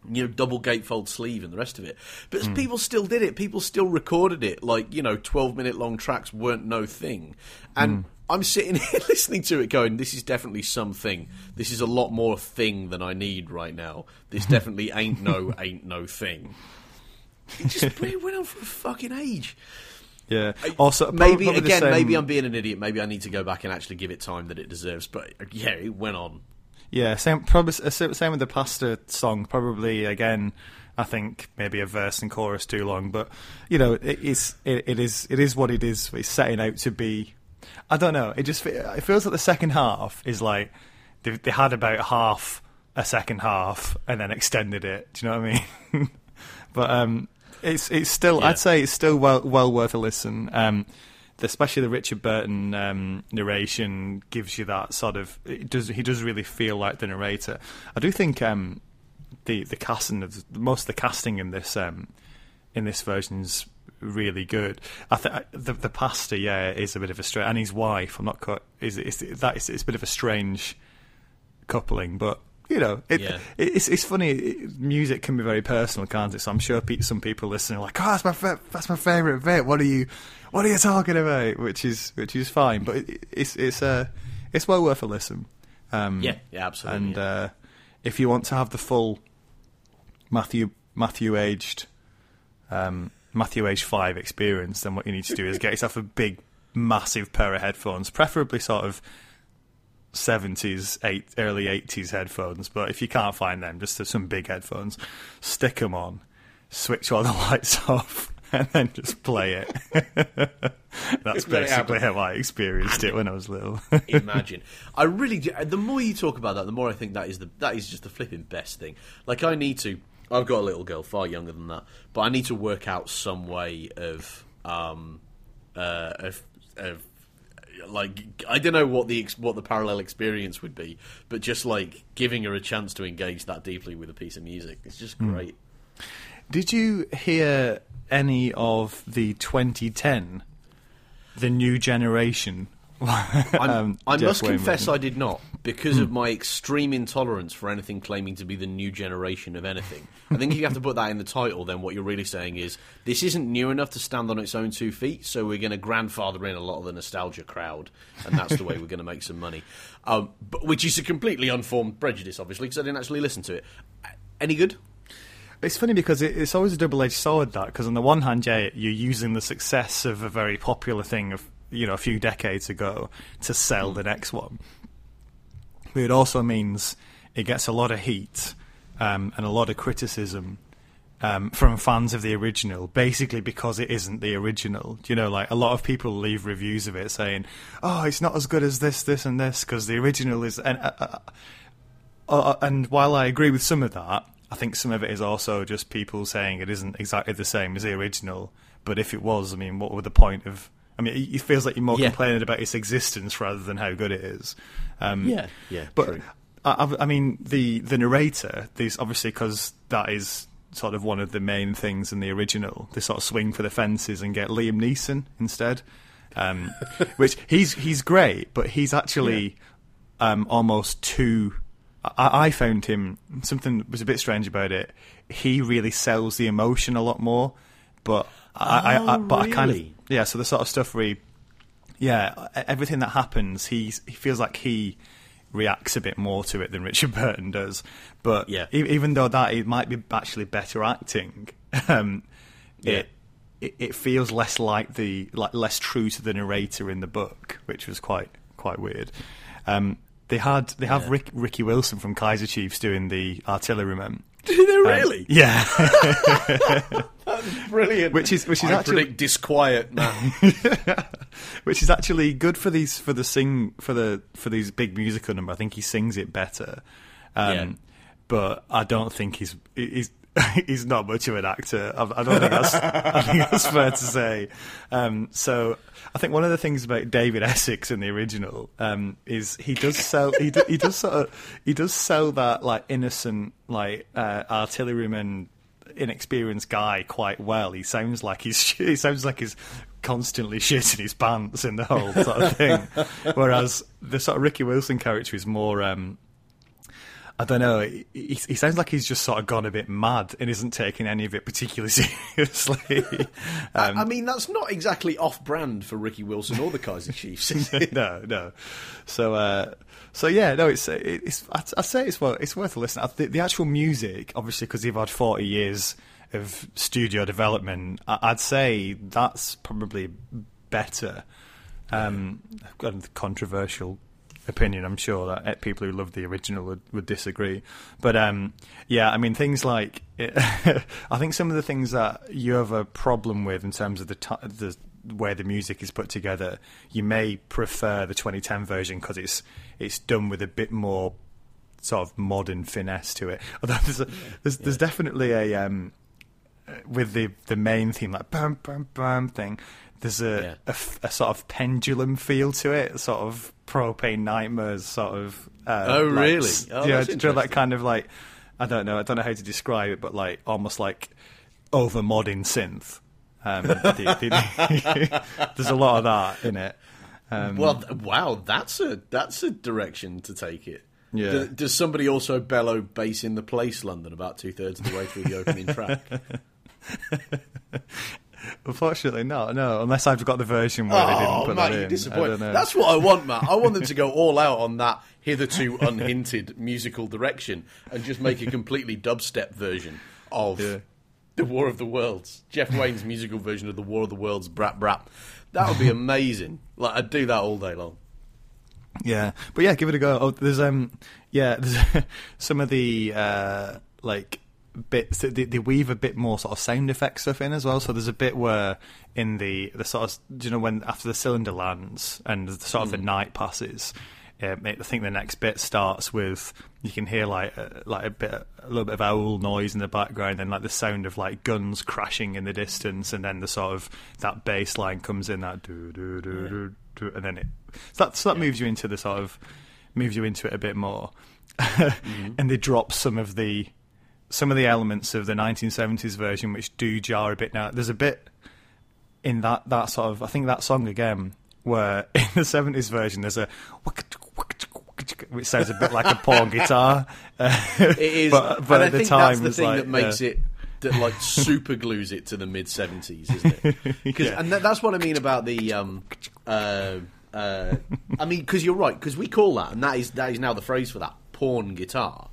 you know, double gatefold sleeve and the rest of it. But people still did it. People still recorded it. Like, you know, 12 minute long tracks weren't no thing. And I'm sitting here listening to it going, this is definitely something. This is a lot more thing than I need right now. This definitely ain't no, ain't no thing. It just it went on for a fucking age. yeah. Also, Maybe, probably again, same- maybe I'm being an idiot. Maybe I need to go back and actually give it time that it deserves. But uh, yeah, it went on. Yeah, same. Probably uh, same with the pasta song. Probably again, I think maybe a verse and chorus too long. But you know, it is it, it is it is what it is. It's setting out to be. I don't know. It just it feels like the second half is like they, they had about half a second half and then extended it. Do you know what I mean? but um, it's it's still. Yeah. I'd say it's still well well worth a listen. Um, especially the Richard Burton um, narration gives you that sort of. Does he does really feel like the narrator? I do think um, the the casting of most of the casting in this um, in this version's really good. I think the the pastor, yeah, is a bit of a strange, and his wife. I'm not quite. Is is that is it's a bit of a strange coupling, but you know, it, Yeah. it- it's it's funny. It, music can be very personal, can't it? So I'm sure pe- some people listening are like, "Oh, that's my fa- that's my favorite bit." What are you what are you talking about? Which is which is fine, but it, it's it's uh, it's well worth a listen. Um, Yeah, yeah, absolutely. And yeah. uh, if you want to have the full Matthew Matthew aged um, Matthew age five experience, then what you need to do is get yourself a big, massive pair of headphones, preferably sort of seventies, eight, early eighties headphones. But if you can't find them, just some big headphones, stick them on, switch all the lights off. And then just play it. That's basically how I experienced it when I was little. imagine. I really do. The more you talk about that, the more I think that is the that is just the flipping best thing. Like I need to. I've got a little girl, far younger than that, but I need to work out some way of, um, uh, of, of like I don't know what the what the parallel experience would be, but just like giving her a chance to engage that deeply with a piece of music, it's just hmm. great. Did you hear any of the 2010, the new generation? Um, I must confess? I did not because of my extreme intolerance for anything claiming to be the new generation of anything. I think if you have to put that in the title, then what you're really saying is this isn't new enough to stand on its own two feet, so we're going to grandfather in a lot of the nostalgia crowd, and that's the way we're going to make some money. Um, but, which is a completely unformed prejudice, obviously, because I didn't actually listen to it. Any good? It's funny because it, it's always a double-edged sword. That because on the one hand, yeah, you're using the success of a very popular thing of you know a few decades ago to sell the next one, but it also means it gets a lot of heat um, and a lot of criticism um, from fans of the original, basically because it isn't the original. You know, like a lot of people leave reviews of it saying, "Oh, it's not as good as this, this, and this," because the original is. And, uh, uh, uh, and while I agree with some of that, I think some of it is also just people saying it isn't exactly the same as the original. But if it was, I mean, what would the point of? I mean, it feels like you're more Yeah. complaining about its existence rather than how good it is. Um, Yeah, yeah, But true. I, I- mean, the the narrator, these obviously because that is sort of one of the main things in the original. They sort of swing for the fences and get Liam Neeson instead, um, which he's he's great, but he's actually um, almost too. I, I found him something was a bit strange about it. He really sells the emotion a lot more, but I, I, I Oh, but I kind of yeah. So the sort of stuff where he yeah, everything that happens, he's, he feels like he reacts a bit more to it than Richard Burton does. But Yeah. e- even though that it might be actually better acting, um, Yeah. it, it it feels less like the like less true to the narrator in the book, which was quite quite weird. Um, they had they have Yeah. Rick, Ricky Wilson from Kaiser Chiefs doing the artilleryman. Did they Um, really? yeah, Brilliant. which is which is I actually predict disquiet man. which is actually good for these for the sing for the for these big musical number. I think he sings it better, um, Yeah. but I don't think he's he's he's not much of an actor. I, I don't think that's I think that's fair to say. Um, so I think one of the things about David Essex in the original um, is he does sell he do, he does sort of he does sell that like innocent like uh, artilleryman inexperienced guy quite well. He sounds like he's he sounds like he's constantly shitting his pants in the whole sort of thing. Whereas the sort of Ricky Wilson character is more. Um, I don't know. He, he sounds like he's just sort of gone a bit mad and isn't taking any of it particularly seriously. Um, I mean, that's not exactly off-brand for Ricky Wilson or the Kaiser Chiefs. is it? no, no. So, uh, so yeah, no. It's it's. I'd, I'd say it's well, it's worth a listen. The, the actual music, obviously, because they've had forty years of studio development, I, I'd say that's probably better. Um, I've got a controversial opinion. I'm sure that eh, people who love the original would, would disagree. But um, yeah, I mean things like I think some of the things that you have a problem with in terms of the ti the way the music is put together, you may prefer the 2010 version because it's it's done with a bit more sort of modern finesse to it. Although there's a, there's, there's definitely a um, with the the main theme like bam bam bam thing. There's a, Yeah. a a sort of pendulum feel to it, sort of propane nightmares, sort of. Uh, Oh, like, really? Oh, yeah, you know that kind of like I don't know, I don't know how to describe it, but like almost like over modern synth. Um, the- the- there's a lot of that in it. Um, well, wow, that's a that's a direction to take it. Yeah. Does, does somebody also bellow "Bass in the Place" London about two thirds of the way through the opening track? unfortunately, no, no, unless I've got the version where they didn't Oh, put Matt, that in. Disappointed. That's what I want, Matt. I want them to go all out on that hitherto unhinted musical direction and just make a completely dubstep version of Yeah. the War of the Worlds. Jeff Wayne's musical version of the War of the Worlds, Brat Brat. That would be amazing. like I'd do that all day long. Yeah, but yeah, give it a go. Oh, there's um, yeah, there's some of the uh, like bits they, they weave a bit more sort of sound effect stuff in as well. So there's a bit where in the the sort of do you know when after the cylinder lands and the sort of the hmm. night passes. Um, I think the next bit starts with you can hear like a, like a bit a little bit of owl noise in the background and like the sound of like guns crashing in the distance and then the sort of that bass line comes in that do do do do do and then it so that so that moves you into the sort of moves you into it a bit more mm-hmm. and they drop some of the some of the elements of the 1970s version which do jar a bit now there's a bit in that that sort of I think that song again where in the 70s version there's a which sounds a bit like a porn guitar It is, but, but I at the think time that's the thing like, that makes yeah. it that like super glues it to the mid seventies, isn't it? 'Cause- Yeah. and that, that's what I mean about the. Um, uh, uh, I mean, because you're right, because we call that, and that is that is now the phrase for that porn guitar,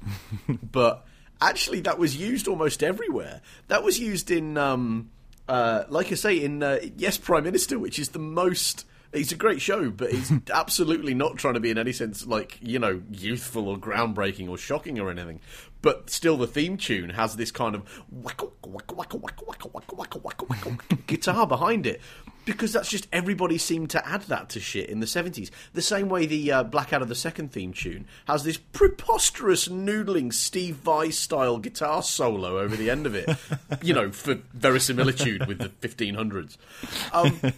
but actually that was used almost everywhere. That was used in, um, uh, like I say, in uh, Yes Prime Minister, which is the most It's a great show, but it's absolutely not trying to be in any sense like you know youthful or groundbreaking or shocking or anything. But still, the theme tune has this kind of guitar behind it because that's just everybody seemed to add that to shit in the seventies. The same way the uh, Blackadder the Second theme tune has this preposterous noodling Steve Vai style guitar solo over the end of it. you know, for verisimilitude with the fifteen hundreds. Um,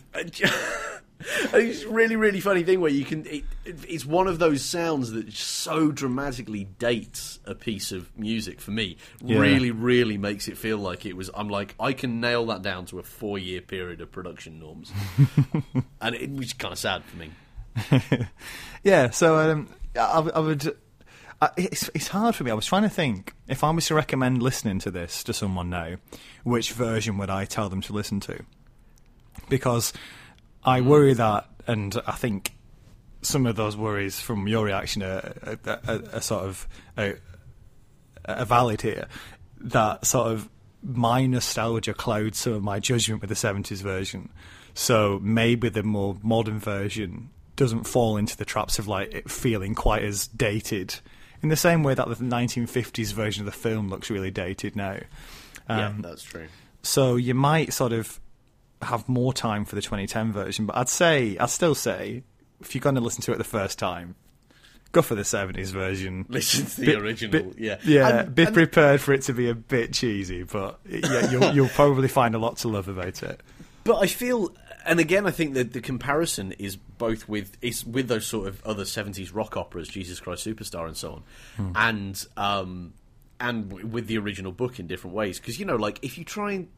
it's a really really funny thing where you can it, it's one of those sounds that so dramatically dates a piece of music for me Yeah. really really makes it feel like it was i'm like i can nail that down to a four year period of production norms and it was kind of sad for me Yeah, so um, I, I would. I, it's, it's hard for me. I was trying to think if I was to recommend listening to this to someone now, which version would I tell them to listen to? Because I worry that, and I think some of those worries from your reaction are, are, are, are sort of are, are valid here. That sort of my nostalgia clouds some of my judgment with the 70s version. So maybe the more modern version doesn't fall into the traps of like it feeling quite as dated in the same way that the 1950s version of the film looks really dated now. yeah Um, that's true so you might sort of have more time for the 2010 version, but I'd say, I'd still say, if you're going to listen to it the first time, go for the 70s version. listen to the Bit- original bit- yeah yeah. And- be and- prepared for it to be a bit cheesy, but yeah, you'll, you'll probably find a lot to love about it. But I feel, and again, I think that the comparison is both with is with those sort of other seventies rock operas, Jesus Christ Superstar, and so on, and um, and w- with the original book in different ways. Because you know, like if you try and,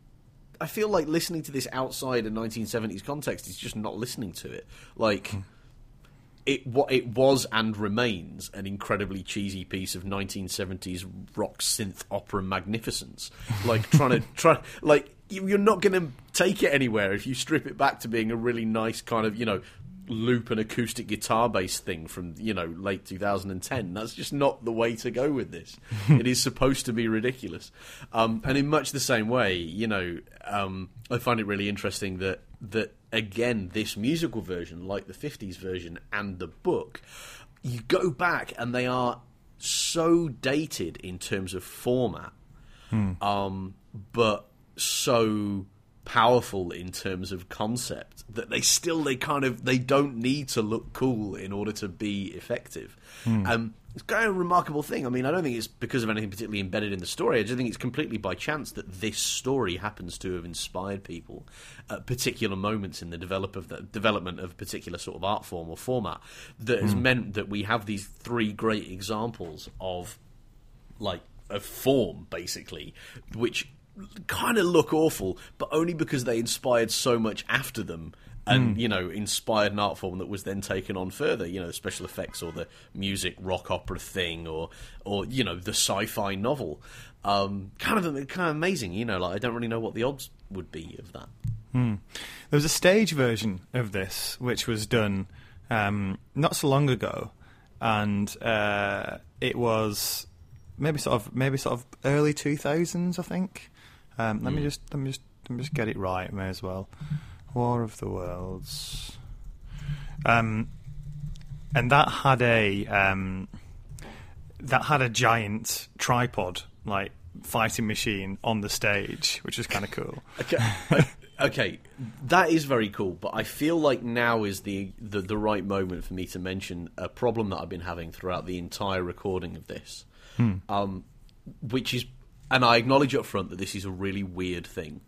I feel like listening to this outside a nineteen seventies context is just not listening to it. Like. Hmm. It what it was and remains an incredibly cheesy piece of 1970s rock synth opera magnificence. Like trying to try like you- you're not going to take it anywhere if you strip it back to being a really nice kind of you know loop and acoustic guitar based thing from you know late 2010 that's just not the way to go with this. It is supposed to be ridiculous. Um, and in much the same way you know um, i find it really interesting that that again this musical version like the 50s version and the book you go back and they are so dated in terms of format um, but so powerful in terms of concept that they still they kind of they don't need to look cool in order to be effective. Um, it's kind of a remarkable thing. I mean, I don't think it's because of anything particularly embedded in the story. I just think it's completely by chance that this story happens to have inspired people at particular moments in the develop of the development of a particular sort of art form or format that has meant that we have these three great examples of like a form basically which kind of look awful but only because they inspired so much after them and you know inspired an art form that was then taken on further you know the special effects or the music rock opera thing or or you know the sci-fi novel. Um kind of kind of amazing you know like i don't really know what the odds would be of that. There was a stage version of this which was done um, not so long ago, and uh, it was maybe sort of maybe sort of early two thousands, I think. Um, let me just let me just let me just get it right. May as well. War of the Worlds, um, and that had a um, that had a giant tripod like fighting machine on the stage, which was kind of cool. Okay, okay, that is very cool. But I feel like now is the, the the right moment for me to mention a problem that I've been having throughout the entire recording of this, um, which is, and I acknowledge up front that this is a really weird thing,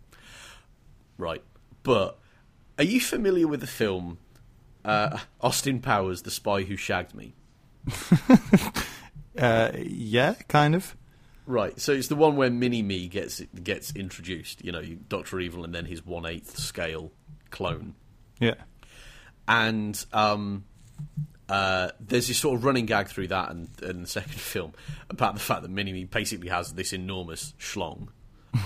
right? But are you familiar with the film uh, Austin Powers, The Spy Who Shagged Me? Uh, yeah, kind of. Right, so it's the one where Mini Me gets gets introduced. You know, Doctor Evil, and then his one eighth scale clone. Yeah. and um, uh, there's this sort of running gag through that and, and the second film about the fact that Mini-Me basically has this enormous schlong.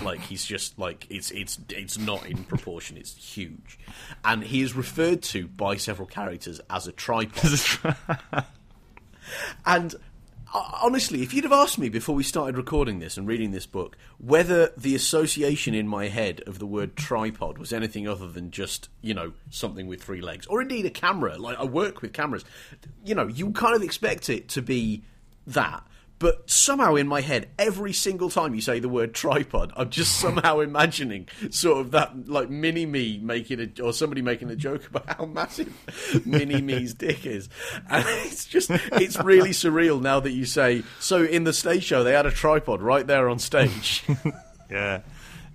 like he's just like it's it's it's not in proportion. It's huge, and he is referred to by several characters as a tripod. and honestly, if you'd have asked me before we started recording this and reading this book whether the association in my head of the word tripod was anything other than just, you know, something with three legs, or indeed a camera, like I work with cameras, you know, you kind of expect it to be that. But somehow in my head, every single time you say the word tripod, I'm just somehow imagining sort of that like mini me making a or somebody making a joke about how massive mini me's dick is, and it's just it's really surreal now that you say. So in the stage show, they had a tripod right there on stage. Yeah.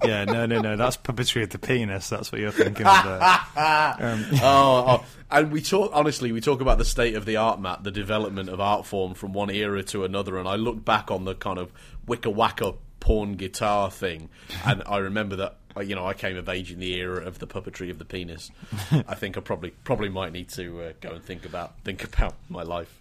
Yeah, no, no, no. That's puppetry of the penis. That's what you're thinking of there. Um, oh, oh, and we talk honestly. We talk about the state of the art, Matt, the development of art form from one era to another. And I look back on the kind of wicka wacka porn guitar thing, and I remember that you know I came of age in the era of the puppetry of the penis. I think I probably probably might need to uh, go and think about think about my life.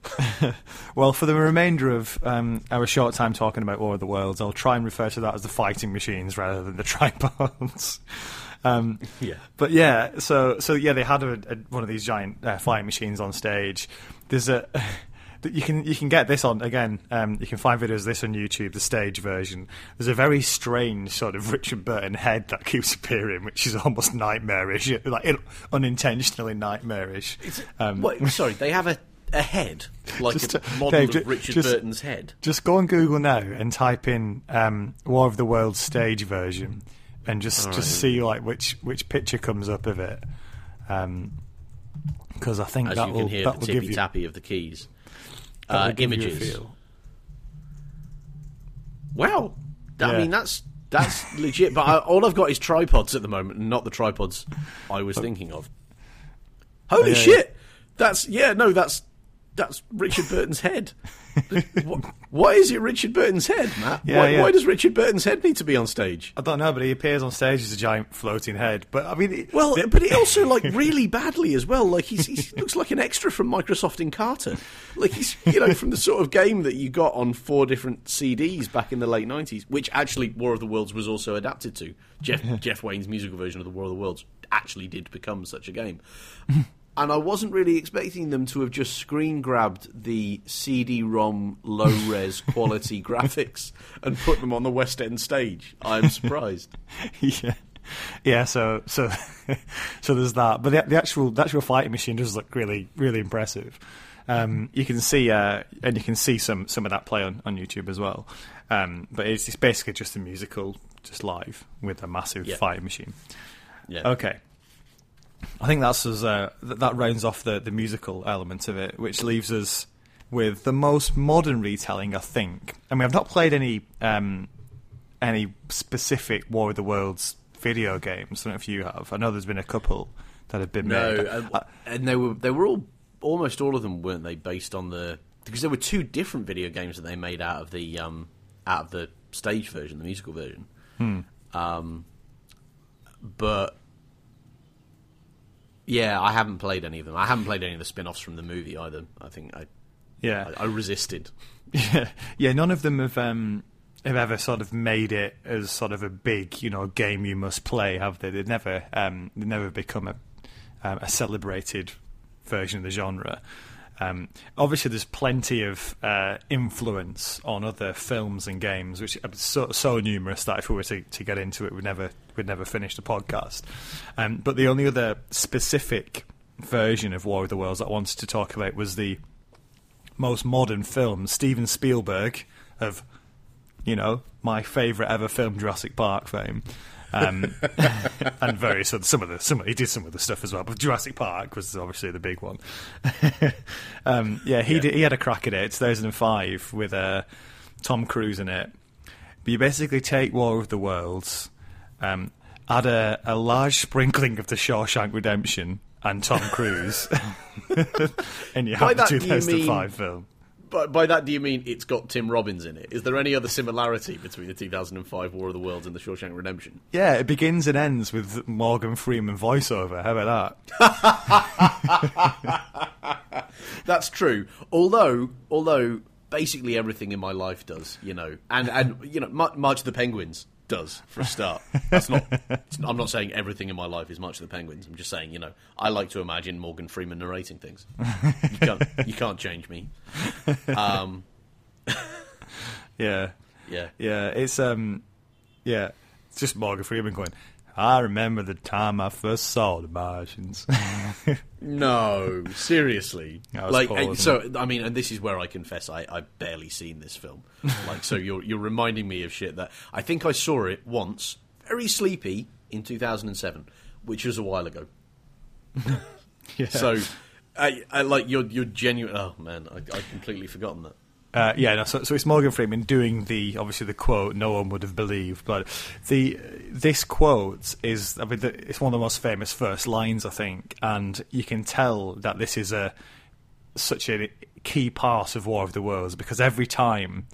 well, for the remainder of um, our short time talking about War of the Worlds, I'll try and refer to that as the fighting machines rather than the tripods. Um, Yeah. But yeah, so so yeah, they had a, a, one of these giant uh, fighting machines on stage. There's a you can you can get this on again. Um, you can find videos of this on YouTube, the stage version. There's a very strange sort of Richard Burton head that keeps appearing, which is almost nightmarish, like unintentionally nightmarish. Um, sorry, they have a, a head like Just a model Dave, of Richard just- Burton's head. Just go on Google now and type in um, War of the Worlds stage version, and just just see like which which picture comes up of it. Because I think As that will that will give tippy you, tappy of the keys. Uh, give you a images. Wow, I mean that's that's legit. But I, all I've got is tripods at the moment, and not the tripods I was thinking of. Holy Yeah, shit! That's yeah, no, that's that's Richard Burton's head. what, why is it Richard Burton's head, Matt? Yeah, why, yeah. why does Richard Burton's head need to be on stage? I don't know, but he appears on stage as a giant floating head. But I mean, it- Well, but it also like really badly as well. Like he's, he looks like an extra from Microsoft Encarta. Like he's you know from the sort of game that you got on four different CDs back in the late nineties, which actually War of the Worlds was also adapted to. Jeff Jeff Wayne's musical version of the War of the Worlds actually did become such a game. And I wasn't really expecting them to have just screen grabbed the CD-ROM low-res quality graphics and put them on the West End stage. I'm surprised. yeah, yeah. So so so there's that. But the, the actual the actual fighting machine does look really really impressive. Um, you can see uh, and you can see some some of that play on, on YouTube as well. Um, but it's, it's basically just a musical, just live with a massive Yeah. fighting machine. Yeah. Okay. I think that's as uh, th- that rounds off the, the musical element of it, which leaves us with the most modern retelling, I think. And mean, I've not played any um, any specific War of the Worlds video games. I don't know if you have. I know there's been a couple that have been No, made. and, Uh, and they were they were all almost all of them weren't they based on the because there were two different video games that they made out of the um, out of the stage version, the musical version. Hmm. Um, but yeah, I haven't played any of them. I haven't played any of the spin-offs from the movie either. I think I yeah, I, I resisted. Yeah, yeah. None of them have um, have ever sort of made it as sort of a big, you know, game you must play, have they? They've never, um, they've never become a um, a celebrated version of the genre. Um, obviously, there's plenty of uh, influence on other films and games, which are so, so numerous that if we were to, to get into it, we'd never we'd never finish the podcast. Um, but the only other specific version of War of the Worlds that I wanted to talk about was the most modern film, Steven Spielberg of, you know, my favourite ever film, Jurassic Park fame, um, and various other some of the some he did some of the stuff as well, but Jurassic Park was obviously the big one. um, yeah, he Did, he had a crack at it. 2005 with uh, Tom Cruise in it. But you basically take War of the Worlds, um, add a, a large sprinkling of the Shawshank Redemption and Tom Cruise, and you By have the that, you 2005 mean- film. But by that, do you mean it's got Tim Robbins in it? Is there any other similarity between the 2005 War of the Worlds and the Shawshank Redemption? Yeah, it begins and ends with Morgan Freeman voiceover. How about that? That's true. Although, although basically everything in my life does, you know, and and you know, Mar- March of the Penguins does for a start. That's not. it's- I'm not saying everything in my life is March of the Penguins. I'm just saying, you know, I like to imagine Morgan Freeman narrating things. You can't, you can't change me. Um, Yeah, Yeah. yeah. It's um, yeah. It's just Morgan Freeman going. I remember the time I first saw the Martians. No, seriously. Like, wasn't so I mean, and this is where I confess I I barely seen this film. like, so you're you're reminding me of shit that I think I saw it once, very sleepy in 2007, which was a while ago. yeah. So, I, I like you're you're genuine. Oh man, I I completely forgotten that. Uh, yeah, no, so, so it's Morgan Freeman doing the obviously the quote no one would have believed, but the this quote is I mean the, it's one of the most famous first lines I think, and you can tell that this is a such a key part of War of the Worlds because every time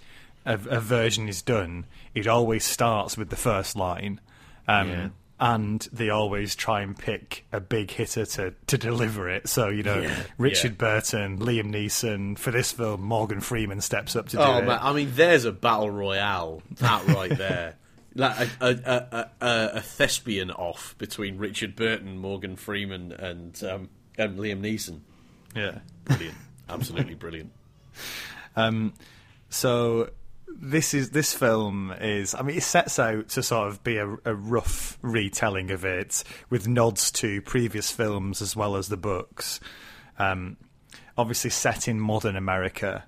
a, a version is done, it always starts with the first line. Um, Yeah. And they always try and pick a big hitter to, to deliver it. So, you know, Yeah, Richard yeah. Burton, Liam Neeson. For this film, Morgan Freeman steps up to do it. Oh it. man, I mean, there's a battle royale that right there. Like a, a, a, a, a thespian off between Richard Burton, Morgan Freeman, and um, and Liam Neeson. Yeah. Brilliant, absolutely brilliant. Um, so this is this film is. I mean, it sets out to sort of be a, a rough retelling of it with nods to previous films as well as the books. Um, obviously, set in modern America.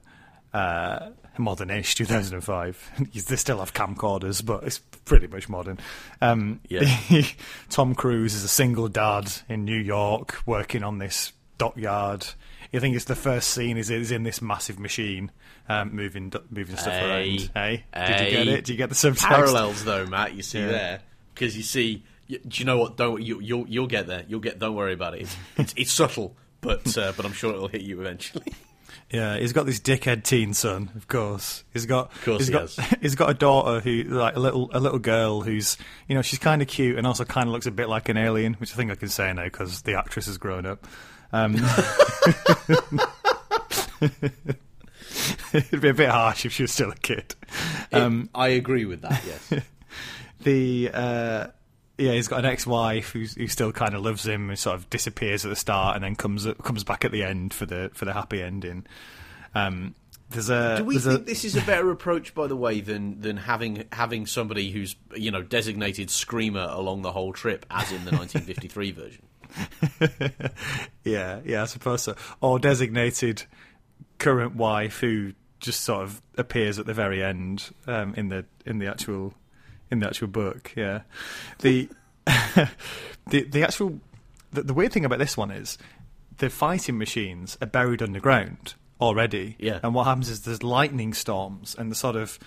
Uh, modern-ish 2005 they still have camcorders but it's pretty much modern um, Yeah. Tom Cruise is a single dad in New York working on this dockyard. You think it's the first scene is is in this massive machine um, moving moving stuff Hey. around. Hey, hey, did you get it? Did you get the subtext? Parallels, though, Matt. You see Yeah. there because you see. y- Do you know what? Don't you? You'll you'll get there. You'll get. Don't worry about it. It's it's, it's subtle, but uh, but I'm sure it'll hit you eventually. Yeah, he's got this dickhead teen son, of course. He's got, Of course he's he got, has. he's got a daughter who, like a little, a little girl who's, you know, she's kind of cute and also kind of looks a bit like an alien, which I think I can say now because the actress has grown up. Um, it'd be a bit harsh if she was still a kid. Um, I agree with that. Yes. the uh, yeah, he's got an ex-wife who's, who still kind of loves him and sort of disappears at the start and then comes comes back at the end for the for the happy ending. Um, there's a Do we think a, this is a better approach, by the way, than than having having somebody who's you know designated screamer along the whole trip, as in the 1953 version? yeah yeah I suppose so or designated current wife who just sort of appears at the very end um, in the in the actual in the actual book. Yeah, the the the actual the, the weird thing about this one is the fighting machines are buried underground already. Yeah. and what happens is there's lightning storms and the sort of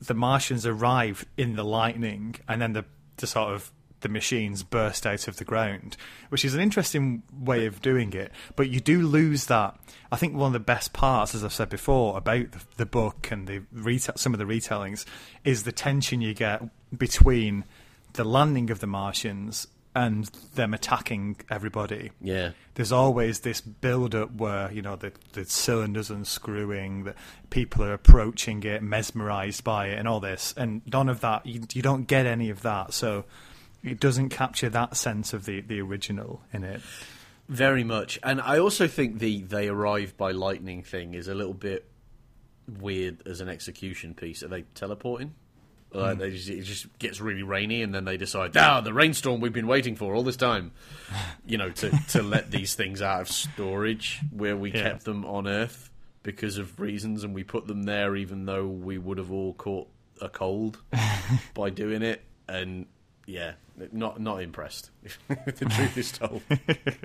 the Martians arrive in the lightning and then the the sort of the machines burst out of the ground, which is an interesting way of doing it. But you do lose that. I think one of the best parts, as I've said before, about the, the book and the retail, some of the retellings, is the tension you get between the landing of the Martians and them attacking everybody Yeah. there's always this build up where you know the the cylinders unscrewing that people are approaching it mesmerized by it and all this and none of that you, you don't get any of that so it doesn't capture that sense of the the original in it Very much, and I also think the they arrive by lightning thing is a little bit weird as an execution piece. Are they teleporting? Like they just, it just gets really rainy, and then they decide, ah, the rainstorm we've been waiting for all this time. You know, to to let these things out of storage where we Yeah. kept them on Earth because of reasons, and we put them there even though we would have all caught a cold by doing it. And yeah, not not impressed. if the truth is told.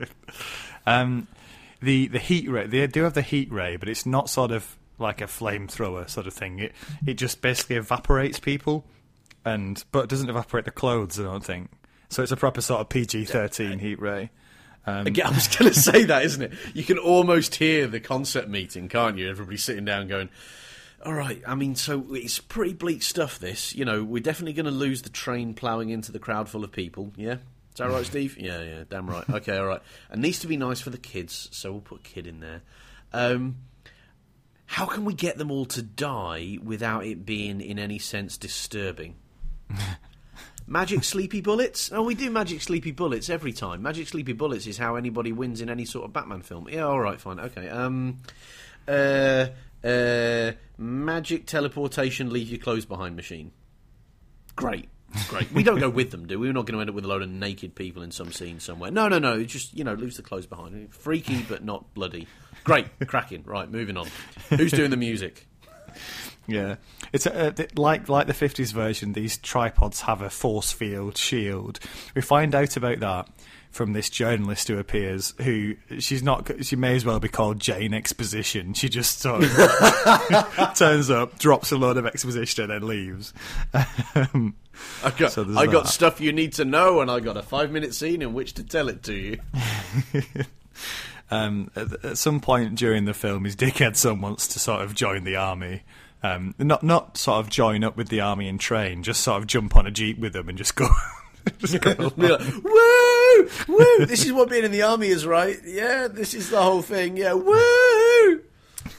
um the the heat ray they do have the heat ray but it's not sort of like a flamethrower sort of thing it it just basically evaporates people and but it doesn't evaporate the clothes i don't think so it's a proper sort of pg-13 heat ray Again, I was going to say that, isn't it? You can almost hear the concept meeting, can't you? Everybody sitting down going, all right, I mean, so it's pretty bleak stuff, this. You know, we're definitely going to lose the train ploughing into the crowd full of people, yeah? Is that right, Steve? Yeah, yeah, damn right. Okay, all right. It needs to be nice for the kids, so we'll put a kid in there. Um, how can we get them all to die without it being, in any sense, disturbing? Magic sleepy bullets? Oh, we do magic sleepy bullets every time. Magic sleepy bullets is how anybody wins in any sort of Batman film. Yeah, all right, fine, okay. Um, uh, uh, magic teleportation, leave your clothes behind machine. Great. Great. We don't go with them, do we? We're not going to end up with a load of naked people in some scene somewhere. No, no, no. It just you know leaves the clothes behind. Freaky, but not bloody. Great, cracking. Right, moving on. Who's doing the music? Yeah, it's uh, a, a, like like the fifties version. These tripods have a force field shield. We find out about that from this journalist who appears. Who she's not. She may as well be called Jane Exposition. She just sort of turns up, drops a load of exposition, and then leaves. Um, I got, so I got stuff you need to know, and I got a five minute scene in which to tell it to you. um, at, at, some point during the film, his dickhead son wants to sort of join the army. Um, not not sort of join up with the army and train, just sort of jump on a jeep with them and just go. just go like, woo, woo! This is what being in the army is, right? Yeah, this is the whole thing. Yeah, woo!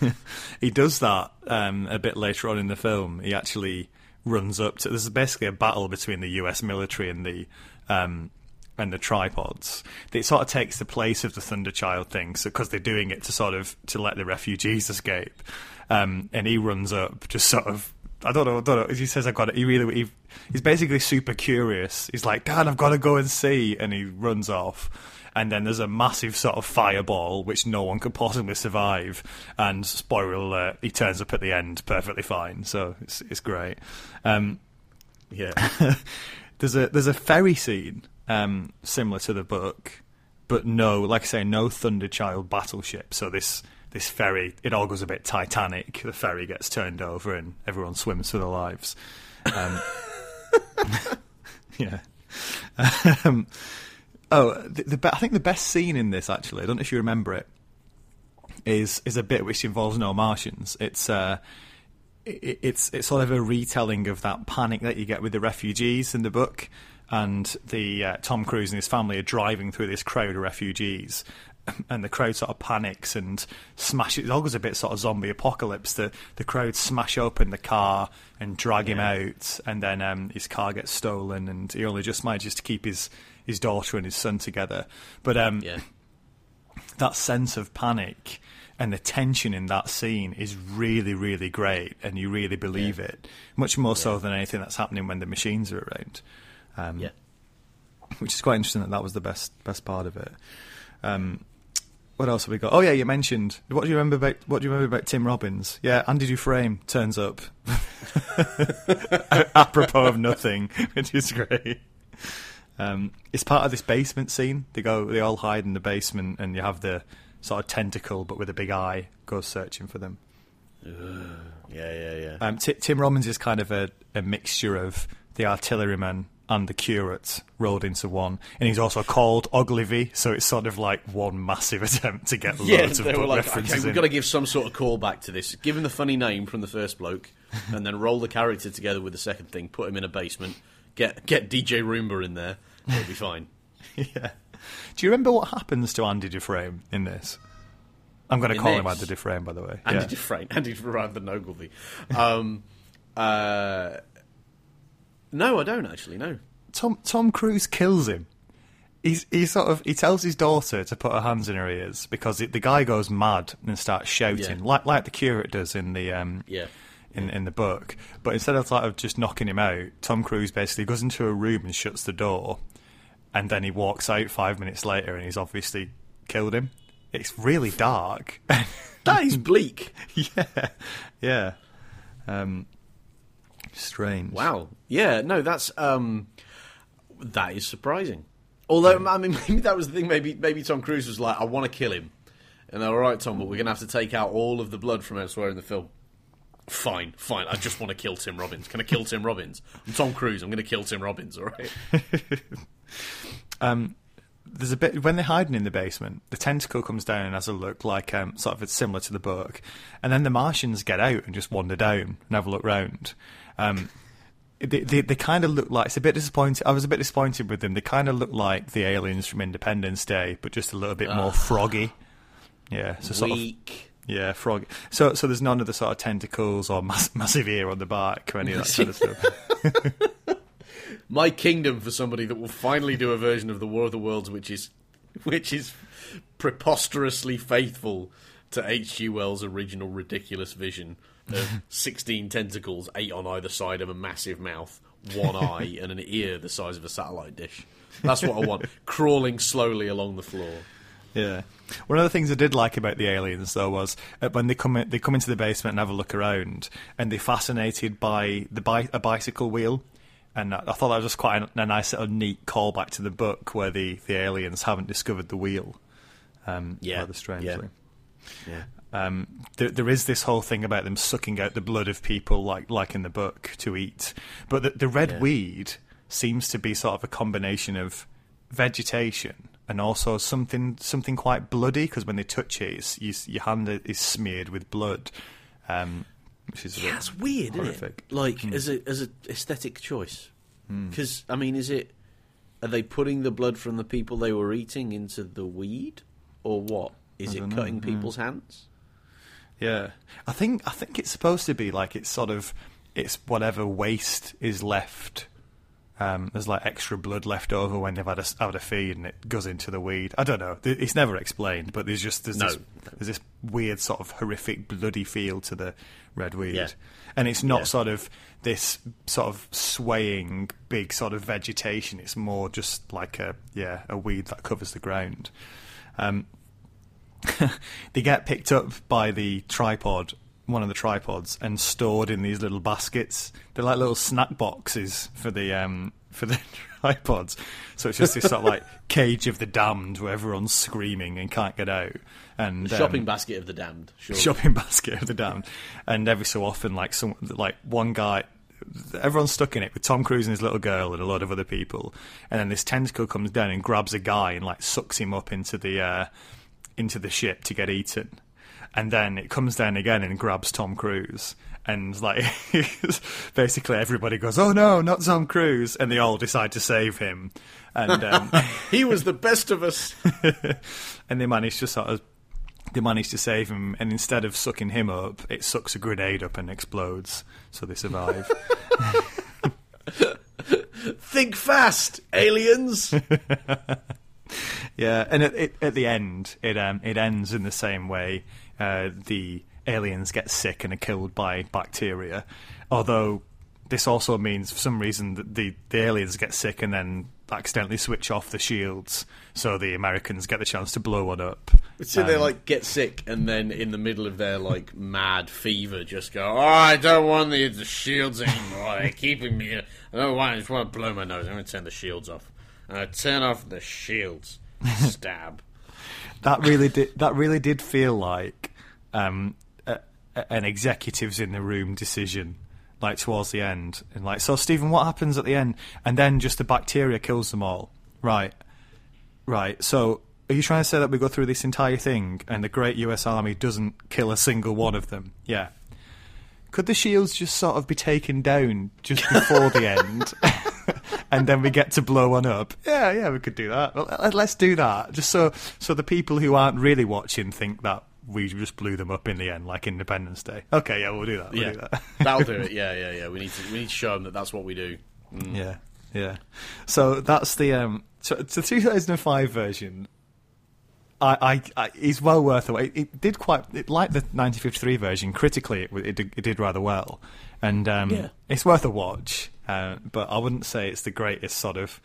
he does that um, a bit later on in the film. He actually runs up to. There's basically a battle between the U.S. military and the um, and the tripods. It sort of takes the place of the Thunderchild thing, because they're doing it to sort of to let the refugees escape. Um, and he runs up, just sort of. I don't know. I don't know. He says, "I got it." He really, he, he's basically super curious. He's like, "Dad, I've got to go and see," and he runs off and then there's a massive sort of fireball which no one could possibly survive. And spoiler alert, he turns up at the end perfectly fine, so it's it's great. Um, yeah, there's a there's a ferry scene um, similar to the book, but no, like I say, no Thunderchild battleship. So this this ferry, it all goes a bit Titanic. The ferry gets turned over and everyone swims for their lives. Um, yeah. Um, Oh, the, the, I think the best scene in this actually, I don't know if you remember it, is is a bit which involves no Martians. It's uh, it, it's it's sort of a retelling of that panic that you get with the refugees in the book, and the uh, Tom Cruise and his family are driving through this crowd of refugees, and the crowd sort of panics and smashes. It all goes a bit sort of zombie apocalypse. The the crowd smash open the car and drag yeah. him out, and then um, his car gets stolen, and he only just manages to keep his his daughter and his son together. But um, yeah. that sense of panic and the tension in that scene is really, really great, and you really believe yeah. it, much more so than anything that's happening when the machines are around. Um, yeah, which is quite interesting that that was the best best part of it. Um, what else have we got? Oh yeah, you mentioned. What do you remember about? What do you remember about Tim Robbins? Yeah, Andy Dufresne turns up, apropos of nothing, which is great. Um, it's part of this basement scene. They go, they all hide in the basement, and you have the sort of tentacle, but with a big eye, goes searching for them. yeah, yeah, yeah. Um, T- Tim Robbins is kind of a, a mixture of the artilleryman and the curate rolled into one, and he's also called Ogilvy, so it's sort of like one massive attempt to get yeah, loads of were like, references. Okay, we've got to give some sort of callback to this. Give him the funny name from the first bloke, and then roll the character together with the second thing. Put him in a basement. Get get DJ Roomba in there It'll be fine. yeah. Do you remember what happens to Andy Dufresne in this? I'm going to call this? him Andy Dufresne, by the way. Andy yeah. Dufresne, Andy Dufresne Ogilvy. Um, uh, no, I don't actually. No. Tom Tom Cruise kills him. He's he sort of he tells his daughter to put her hands in her ears because it, the guy goes mad and starts shouting yeah. like like the curate does in the um, yeah in, in the book. But instead of like of just knocking him out, Tom Cruise basically goes into a room and shuts the door and then he walks out five minutes later and he's obviously killed him. It's really dark. that is bleak. yeah, yeah. Um, strange. Wow. Yeah. No, that's um, that is surprising. Although I mean, maybe that was the thing. Maybe maybe Tom Cruise was like, "I want to kill him," and they're all right, Tom, but we're gonna have to take out all of the blood from elsewhere in the film. Fine, fine. I just want to kill Tim Robbins. Can I kill Tim Robbins? I'm Tom Cruise. I'm going to kill Tim Robbins. All right. um, there's a bit when they're hiding in the basement. The tentacle comes down and has a look like um, sort of it's similar to the book, and then the Martians get out and just wander down and have a look round. Um, they, they, they kind of look like it's a bit disappointed. I was a bit disappointed with them. They kind of look like the aliens from Independence Day, but just a little bit more froggy. Yeah, so Weak. sort of yeah, frog. So, so there's none of the sort of tentacles or mass, massive ear on the back or any of that sort of stuff. My kingdom for somebody that will finally do a version of the War of the Worlds, which is, which is preposterously faithful to H.G. Wells' original ridiculous vision of 16 tentacles, eight on either side of a massive mouth, one eye, and an ear the size of a satellite dish. That's what I want. Crawling slowly along the floor. Yeah. One of the things I did like about the aliens, though, was uh, when they come in, they come into the basement and have a look around, and they're fascinated by the bi- a bicycle wheel. And I, thought that was just quite a, a nice little neat callback to the book where the, the aliens haven't discovered the wheel. Um, Yeah, rather strangely. Yeah. Um, there, there is this whole thing about them sucking out the blood of people, like like in the book, to eat. But the, the red Yeah. weed seems to be sort of a combination of vegetation and also something something quite bloody because when they touch it, it's, you, your hand is smeared with blood, um, which is bit That's weird, horrific. isn't it? Like as a as a aesthetic choice. Because I mean, is it? Are they putting the blood from the people they were eating into the weed, or what? Is it cutting people's hands? Yeah, I think I think it's supposed to be like it's sort of it's whatever waste is left. Um, there's like extra blood left over when they've had a, had a feed and it goes into the weed. I don't know. It's never explained, but there's just there's No. this there's this weird sort of horrific bloody feel to the red weed, Yeah. and it's not Yeah. sort of this sort of swaying big sort of vegetation. It's more just like a yeah a weed that covers the ground. Um, they get picked up by the tripod, one of the tripods, and stored in these little baskets. They're like little snack boxes for the um, for the tripods. So it's just this sort of like cage of the damned where everyone's screaming and can't get out. And The um, shopping basket of the damned. Sure. shopping basket of the damned. And every so often, like some, like one guy, everyone's stuck in it with Tom Cruise and his little girl and a lot of other people. And then this tentacle comes down and grabs a guy and like sucks him up into the uh, into the ship to get eaten. And then it comes down again and grabs Tom Cruise. And like basically everybody goes, "Oh no, not Tom Cruise!" And they all decide to save him. And um, he was the best of us. and they manage to sort of they manage to save him and instead of sucking him up it sucks a grenade up and explodes so they survive Think fast, aliens. Yeah and at, it, at the end it um it ends in the same way uh, the aliens get sick and are killed by bacteria although this also means for some reason that the, the aliens get sick and then accidentally switch off the shields so the americans get the chance to blow one up So they Um, like get sick, and then in the middle of their like mad fever, just go, "Oh, I don't want the, the shields anymore. They're keeping me. I don't want. I just want to blow my nose. I'm going to turn the shields off. I'm turn off the shields. Stab. that really did that really did feel like um, a, a- an executives in the room decision like towards the end. And like so Stephen what happens at the end? And then just the bacteria kills them all. Right. Right. So are you trying to say that we go through this entire thing and the great US army doesn't kill a single one of them? Yeah. Could the shields just sort of be taken down just before the end and then we get to blow one up. Yeah, yeah, we could do that. Well, let- let's do that. Just so so the people who aren't really watching think that we just blew them up in the end, like Independence Day. Okay, yeah, we'll do that. We'll Yeah, do that. that'll do it. Yeah, yeah, yeah. We need to. We need to show them that that's what we do. yeah, yeah. So that's the um. So the 2005 version. I, I, I it's well worth it. It, it did quite it, like the 1953 version. Critically, it, it, did- it did rather well, and um, Yeah. it's worth a watch. Uh, but I wouldn't say it's the greatest sort of.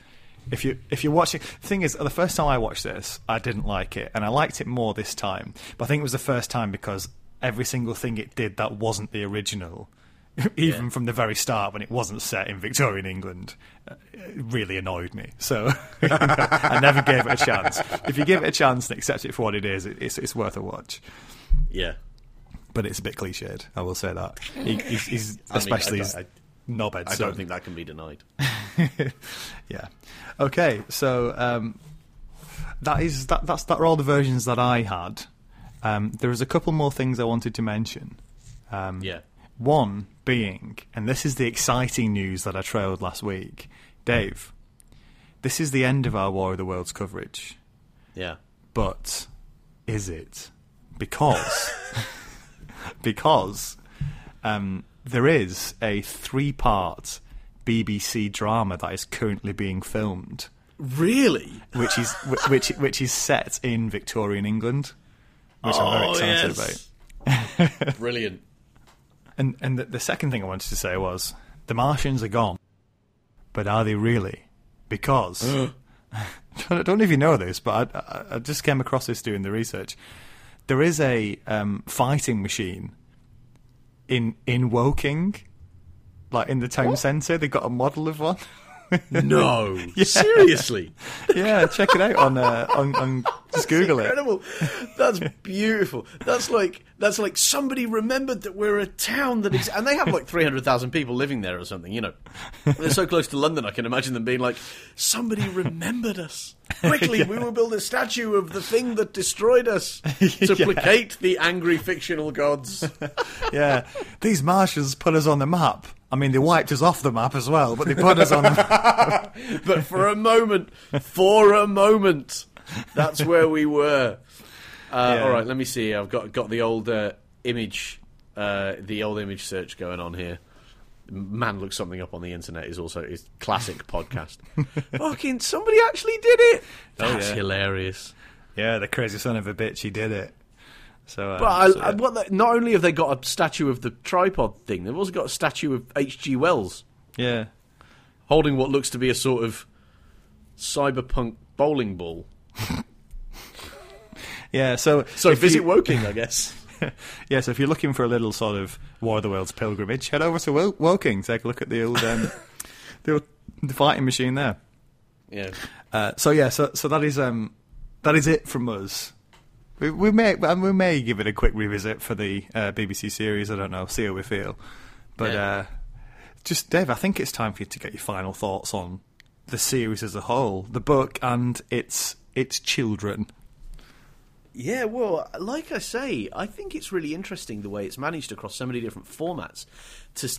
If you if you're watching, the thing is, the first time I watched this, I didn't like it, and I liked it more this time. But I think it was the first time because every single thing it did that wasn't the original, even Yeah. from the very start when it wasn't set in Victorian England, uh, really annoyed me. So I never gave it a chance. If you give it a chance and accept it for what it is, it, it's, it's worth a watch. Yeah. But it's a bit cliched, I will say that. He, he's, he's I mean, I don't- I- knobhead I son. don't think that can be denied. yeah. Okay, so um, that is that. That's that are all the versions that I had. Um, there is a couple more things I wanted to mention. Um, Yeah. One being, and this is the exciting news that I trailed last week, Dave. This is the end of our War of the Worlds coverage, Yeah. but is it? Because because um, there is a three-part BBC drama that is currently being filmed Really? which is which which is set in Victorian England. which I'm very Oh, excited yes. about. Brilliant. And and the, the second thing I wanted to say was the Martians are gone, but are they really? Because I don't know if you know this, but I, I, I just came across this doing the research. There is a um, fighting machine in in Woking, like in the town centre. They got a model of one. No, seriously, yeah, check it out on uh, on, on just Google it. incredible. That's beautiful. That's like that's like somebody remembered that we're a town that is, and they have like three hundred thousand people living there or something. You know, they're so close to London. I can imagine them being like, somebody remembered us. Quickly, we will build a statue of the thing that destroyed us to Yeah. placate the angry fictional gods. Yeah, these Martians put us on the map. I mean, they wiped us off the map as well, but they put us on the map. but for a moment, for a moment, that's where we were. Uh, Yeah. All right, let me see. I've got got the old uh, image, uh, the old image search going on here. Man looks something up on the internet is also is classic podcast. Fucking somebody actually did it. Oh, That's yeah. hilarious. Yeah, the crazy son of a bitch, he did it. So, um, But I, so, I, what not only have they got a statue of the tripod thing, they've also got a statue of H.G. Wells yeah, holding what looks to be a sort of cyberpunk bowling ball. yeah. So, So visit you- Woking, I guess. yeah, so if you're looking for a little sort of War of the Worlds pilgrimage, head over to Wo- Woking. Take a look at the old, um, the old the fighting machine there. Yeah. Uh, so yeah, so so that is um that is it from us. We, we may we may give it a quick revisit for the uh, BBC series. I don't know, see how we feel. But Yeah. uh, just Dave, I think it's time for you to get your final thoughts on the series as a whole, the book and its its children. Yeah, well, like I say, I think it's really interesting the way it's managed across so many different formats to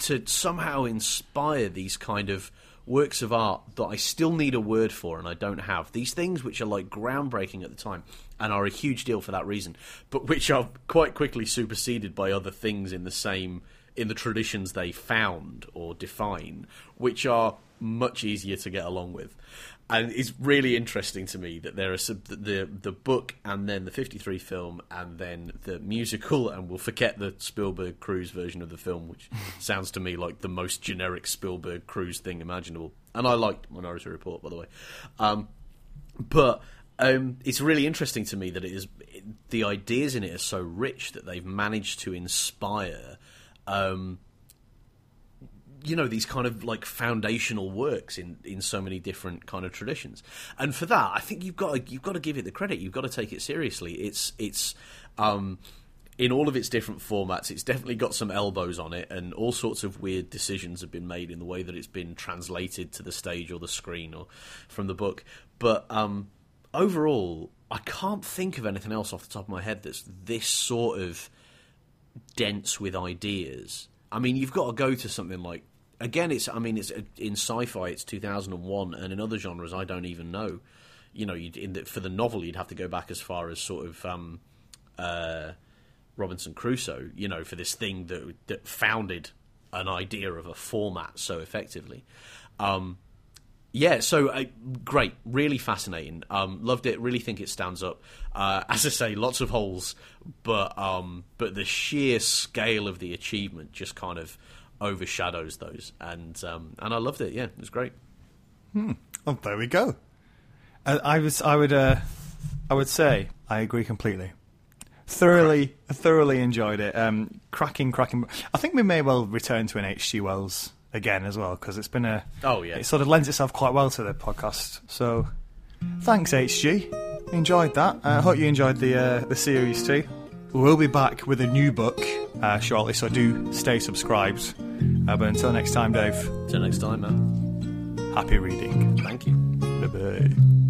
to somehow inspire these kind of works of art that I still need a word for and I don't have. These things which are like groundbreaking at the time and are a huge deal for that reason, but which are quite quickly superseded by other things in the same in the traditions they found or define, which are much easier to get along with. And it's really interesting to me that there are sub- the the book and then the 53 film and then the musical and we'll forget the Spielberg Cruise version of the film which sounds to me like the most generic Spielberg Cruise thing imaginable. And I liked Minority Report by the way. Um, but um, it's really interesting to me that it is the ideas in it are so rich that they've managed to inspire um, you know these kind of like foundational works in in so many different kind of traditions. And for that i think you've got to you've got to give it the credit. You've got to take it seriously. It's it's um in all of its different formats it's definitely got some elbows on it and all sorts of weird decisions have been made in the way that it's been translated to the stage or the screen or from the book. But um overall i can't think of anything else off the top of my head that's this sort of dense with ideas. I mean, you've got to go to something like again. It's I mean, it's in sci-fi. It's two thousand and one, and in other genres, I don't even know. You know, the, for the novel, you'd have to go back as far as sort of um, uh, Robinson Crusoe. You know, for this thing that that founded an idea of a format so effectively. Um, yeah, so uh, great, really fascinating. Um, loved it. Really think it stands up. Uh, as I say, lots of holes, but um, but the sheer scale of the achievement just kind of overshadows those, and um, and I loved it. Yeah, it was great. Oh, there we go. I, I was, I would, uh, I would say, I agree completely. Thoroughly, thoroughly enjoyed it. Um, cracking, cracking. I think we may well return to an H.G. Wells again as well because it's been a. Oh, yeah. It sort of lends itself quite well to the podcast. So, thanks H.G. Enjoyed that. I uh, hope you enjoyed the uh, the series too. We'll be back with a new book uh, shortly, so do stay subscribed. Uh, but until next time, Dave. Until next time, man. Happy reading. Thank you. Bye bye.